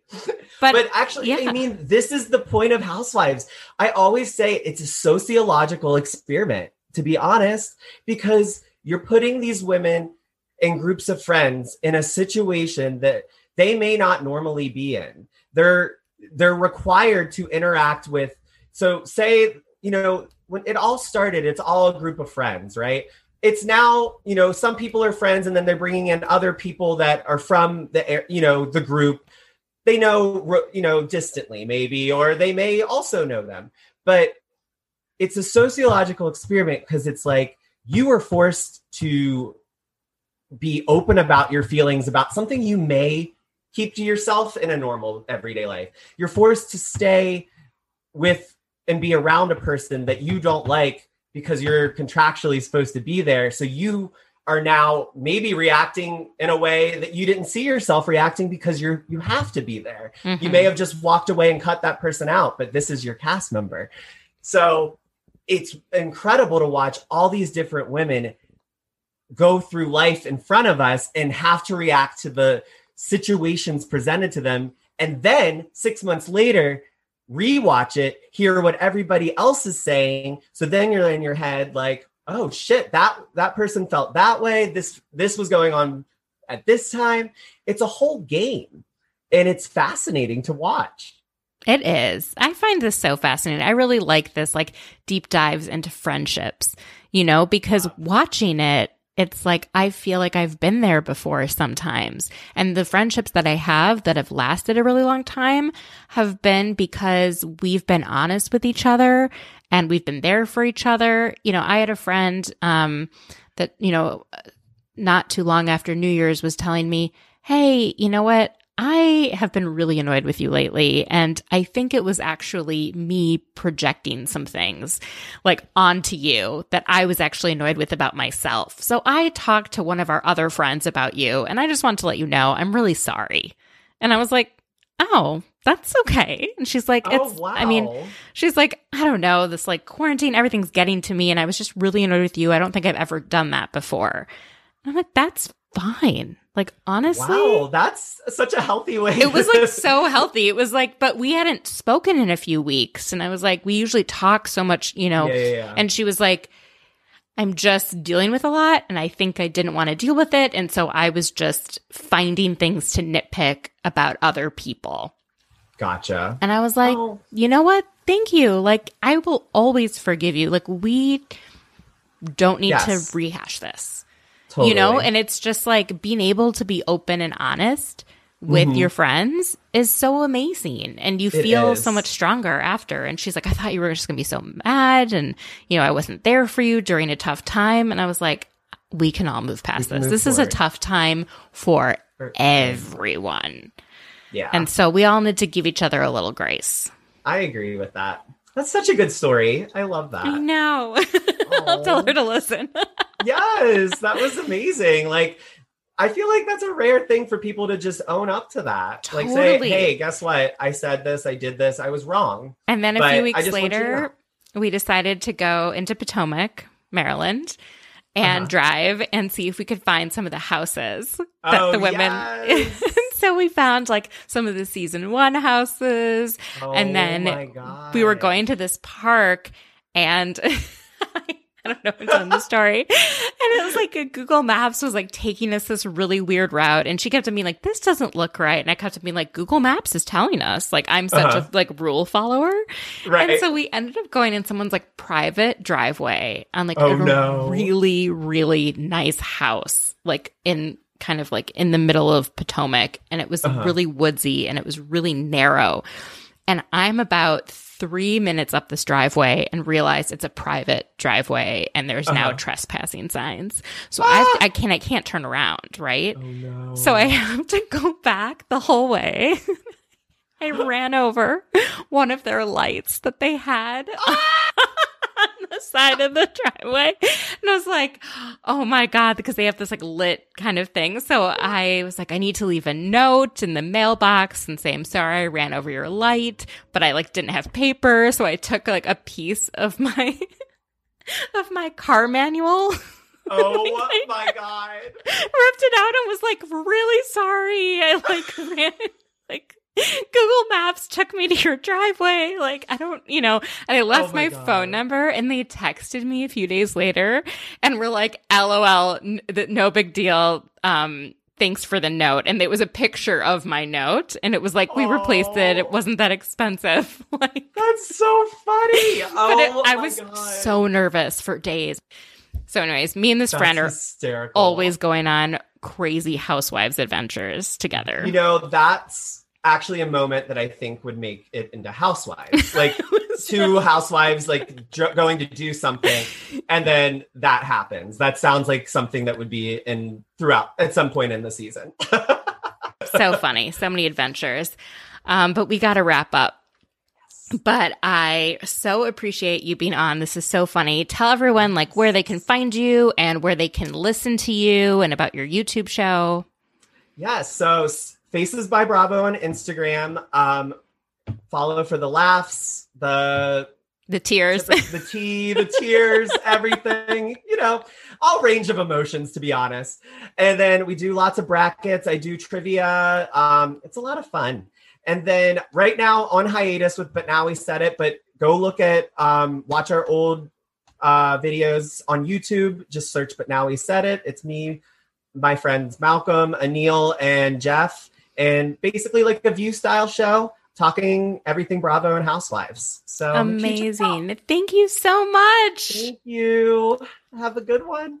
But, But, actually, yeah. I mean, this is the point of Housewives. I always say it's a sociological experiment, to be honest, because you're putting these women and groups of friends in a situation that they may not normally be in. They're they're required to interact with. So, say you know when it all started, it's all a group of friends, right? It's now you know some people are friends, and then they're bringing in other people that are from the you know the group they know you know distantly maybe or they may also know them but it's a sociological experiment because it's like you are forced to be open about your feelings about something you may keep to yourself in a normal everyday life. You're forced to stay with and be around a person that you don't like because you're contractually supposed to be there. So you are now maybe reacting in a way that you didn't see yourself reacting because you're you have to be there. Mm-hmm. You may have just walked away and cut that person out, but this is your cast member. So it's incredible to watch all these different women go through life in front of us and have to react to the situations presented to them and then 6 months later rewatch it hear what everybody else is saying. So then you're in your head like oh shit that that person felt that way. This this was going on at this time. It's a whole game and it's fascinating to watch. It is. I find this so fascinating. I really like this like deep dives into friendships, you know, because watching it, it's like I feel like I've been there before sometimes. And the friendships that I have that have lasted a really long time have been because we've been honest with each other and we've been there for each other. You know, I had a friend um that, you know, not too long after New Year's was telling me, "Hey, you know what? I have been really annoyed with you lately. And I think it was actually me projecting some things like onto you that I was actually annoyed with about myself. So I talked to one of our other friends about you and I just want to let you know I'm really sorry. And I was like, oh, that's okay. And she's like, oh, it's, wow. I mean, she's like, I don't know, this like quarantine, everything's getting to me. And I was just really annoyed with you. I don't think I've ever done that before. And I'm like, that's fine. Like honestly, wow, that's such a healthy way. It was like so (laughs) healthy. It was like, but we hadn't spoken in a few weeks, and I was like, we usually talk so much, you know. Yeah, yeah, yeah. And she was like, I'm just dealing with a lot, and I think I didn't want to deal with it, and so I was just finding things to nitpick about other people. Gotcha. And I was like, oh. you know what? Thank you. Like, I will always forgive you. Like, we don't need yes. to rehash this. Totally. You know, and it's just like being able to be open and honest with mm-hmm. your friends is so amazing and you feel so much stronger after. And she's like i thought you were just going to be so mad and you know i wasn't there for you during a tough time. And i was like we can all move past this. this forward. is a tough time for, for everyone. Yeah. And so we all need to give each other a little grace. I agree with that. That's such a good story. I love that. I know (laughs) i'll (laughs) tell her to listen (laughs) yes, that was amazing. Like, I feel like that's a rare thing for people to just own up to that. Totally. Like, say, hey, guess what? I said this, I did this, I was wrong. And then a few weeks later, we decided to go into Potomac, Maryland and uh-huh. drive and see if we could find some of the houses that oh, the women. Yes. (laughs) so we found like some of the season one houses. Oh, and then we were going to this park and I don't know what's on the story. (laughs) And it was like Google Maps was like taking us this really weird route. And she kept to being like, this doesn't look right. And I kept being like, Google Maps is telling us. Like, I'm such uh-huh. a like rule follower. Right. And so we ended up going in someone's like private driveway on like oh, a no. really, really nice house, like in kind of like in the middle of Potomac. And it was uh-huh. really woodsy and it was really narrow. And I'm about three minutes up this driveway and realize it's a private driveway and there's uh-huh. now trespassing signs. So ah! I, I can't, I can't turn around, right? Oh, no. So I (laughs) have to go back the whole way. (laughs) I ran over one of their lights that they had. Ah! (laughs) the side of the driveway. And I was like, oh my God, because they have this like lit kind of thing. So I was like, I need to leave a note in the mailbox and say, I'm sorry, I ran over your light, but I like didn't have paper. So I took like a piece of my, (laughs) of my car manual. (laughs) Oh my God. Ripped it out and was like, really sorry. I like ran, like, (laughs) Google Maps took me to your driveway. Like, I don't, you know, and I left oh my, my phone number and they texted me a few days later and were like, LOL, n- no big deal. Um, thanks for the note. And it was a picture of my note and it was like, we oh. replaced it. It wasn't that expensive. (laughs) like, that's so funny. (laughs) Oh, it, I was God. so nervous for days. So, anyways, me and this that's friend are hysterical. always going on crazy housewives adventures together. You know, that's actually a moment that I think would make it into Housewives. (laughs) Like two housewives like dr- going to do something and then that happens. That sounds like something that would be in throughout at some point in the season. (laughs) so funny. So many adventures. Um, but we got to wrap up. But I so appreciate you being on. This is so funny. Tell everyone like where they can find you and where they can listen to you and about your YouTube show. Yeah, so Faces by Bravo on Instagram. Um, follow for the laughs, the the tears, the, tea, the tears, (laughs) everything. You know, all range of emotions, to be honest. And then we do lots of brackets. I do trivia. Um, it's a lot of fun. And then right now on hiatus with, but now we said it. But go look at, um, watch our old uh, videos on YouTube. Just search, but now we said it. It's me, my friends Malcolm, Anil, and Jeff, and basically like a view style show talking everything Bravo and Housewives. So amazing. Thank you so much. Thank you. Have a good one.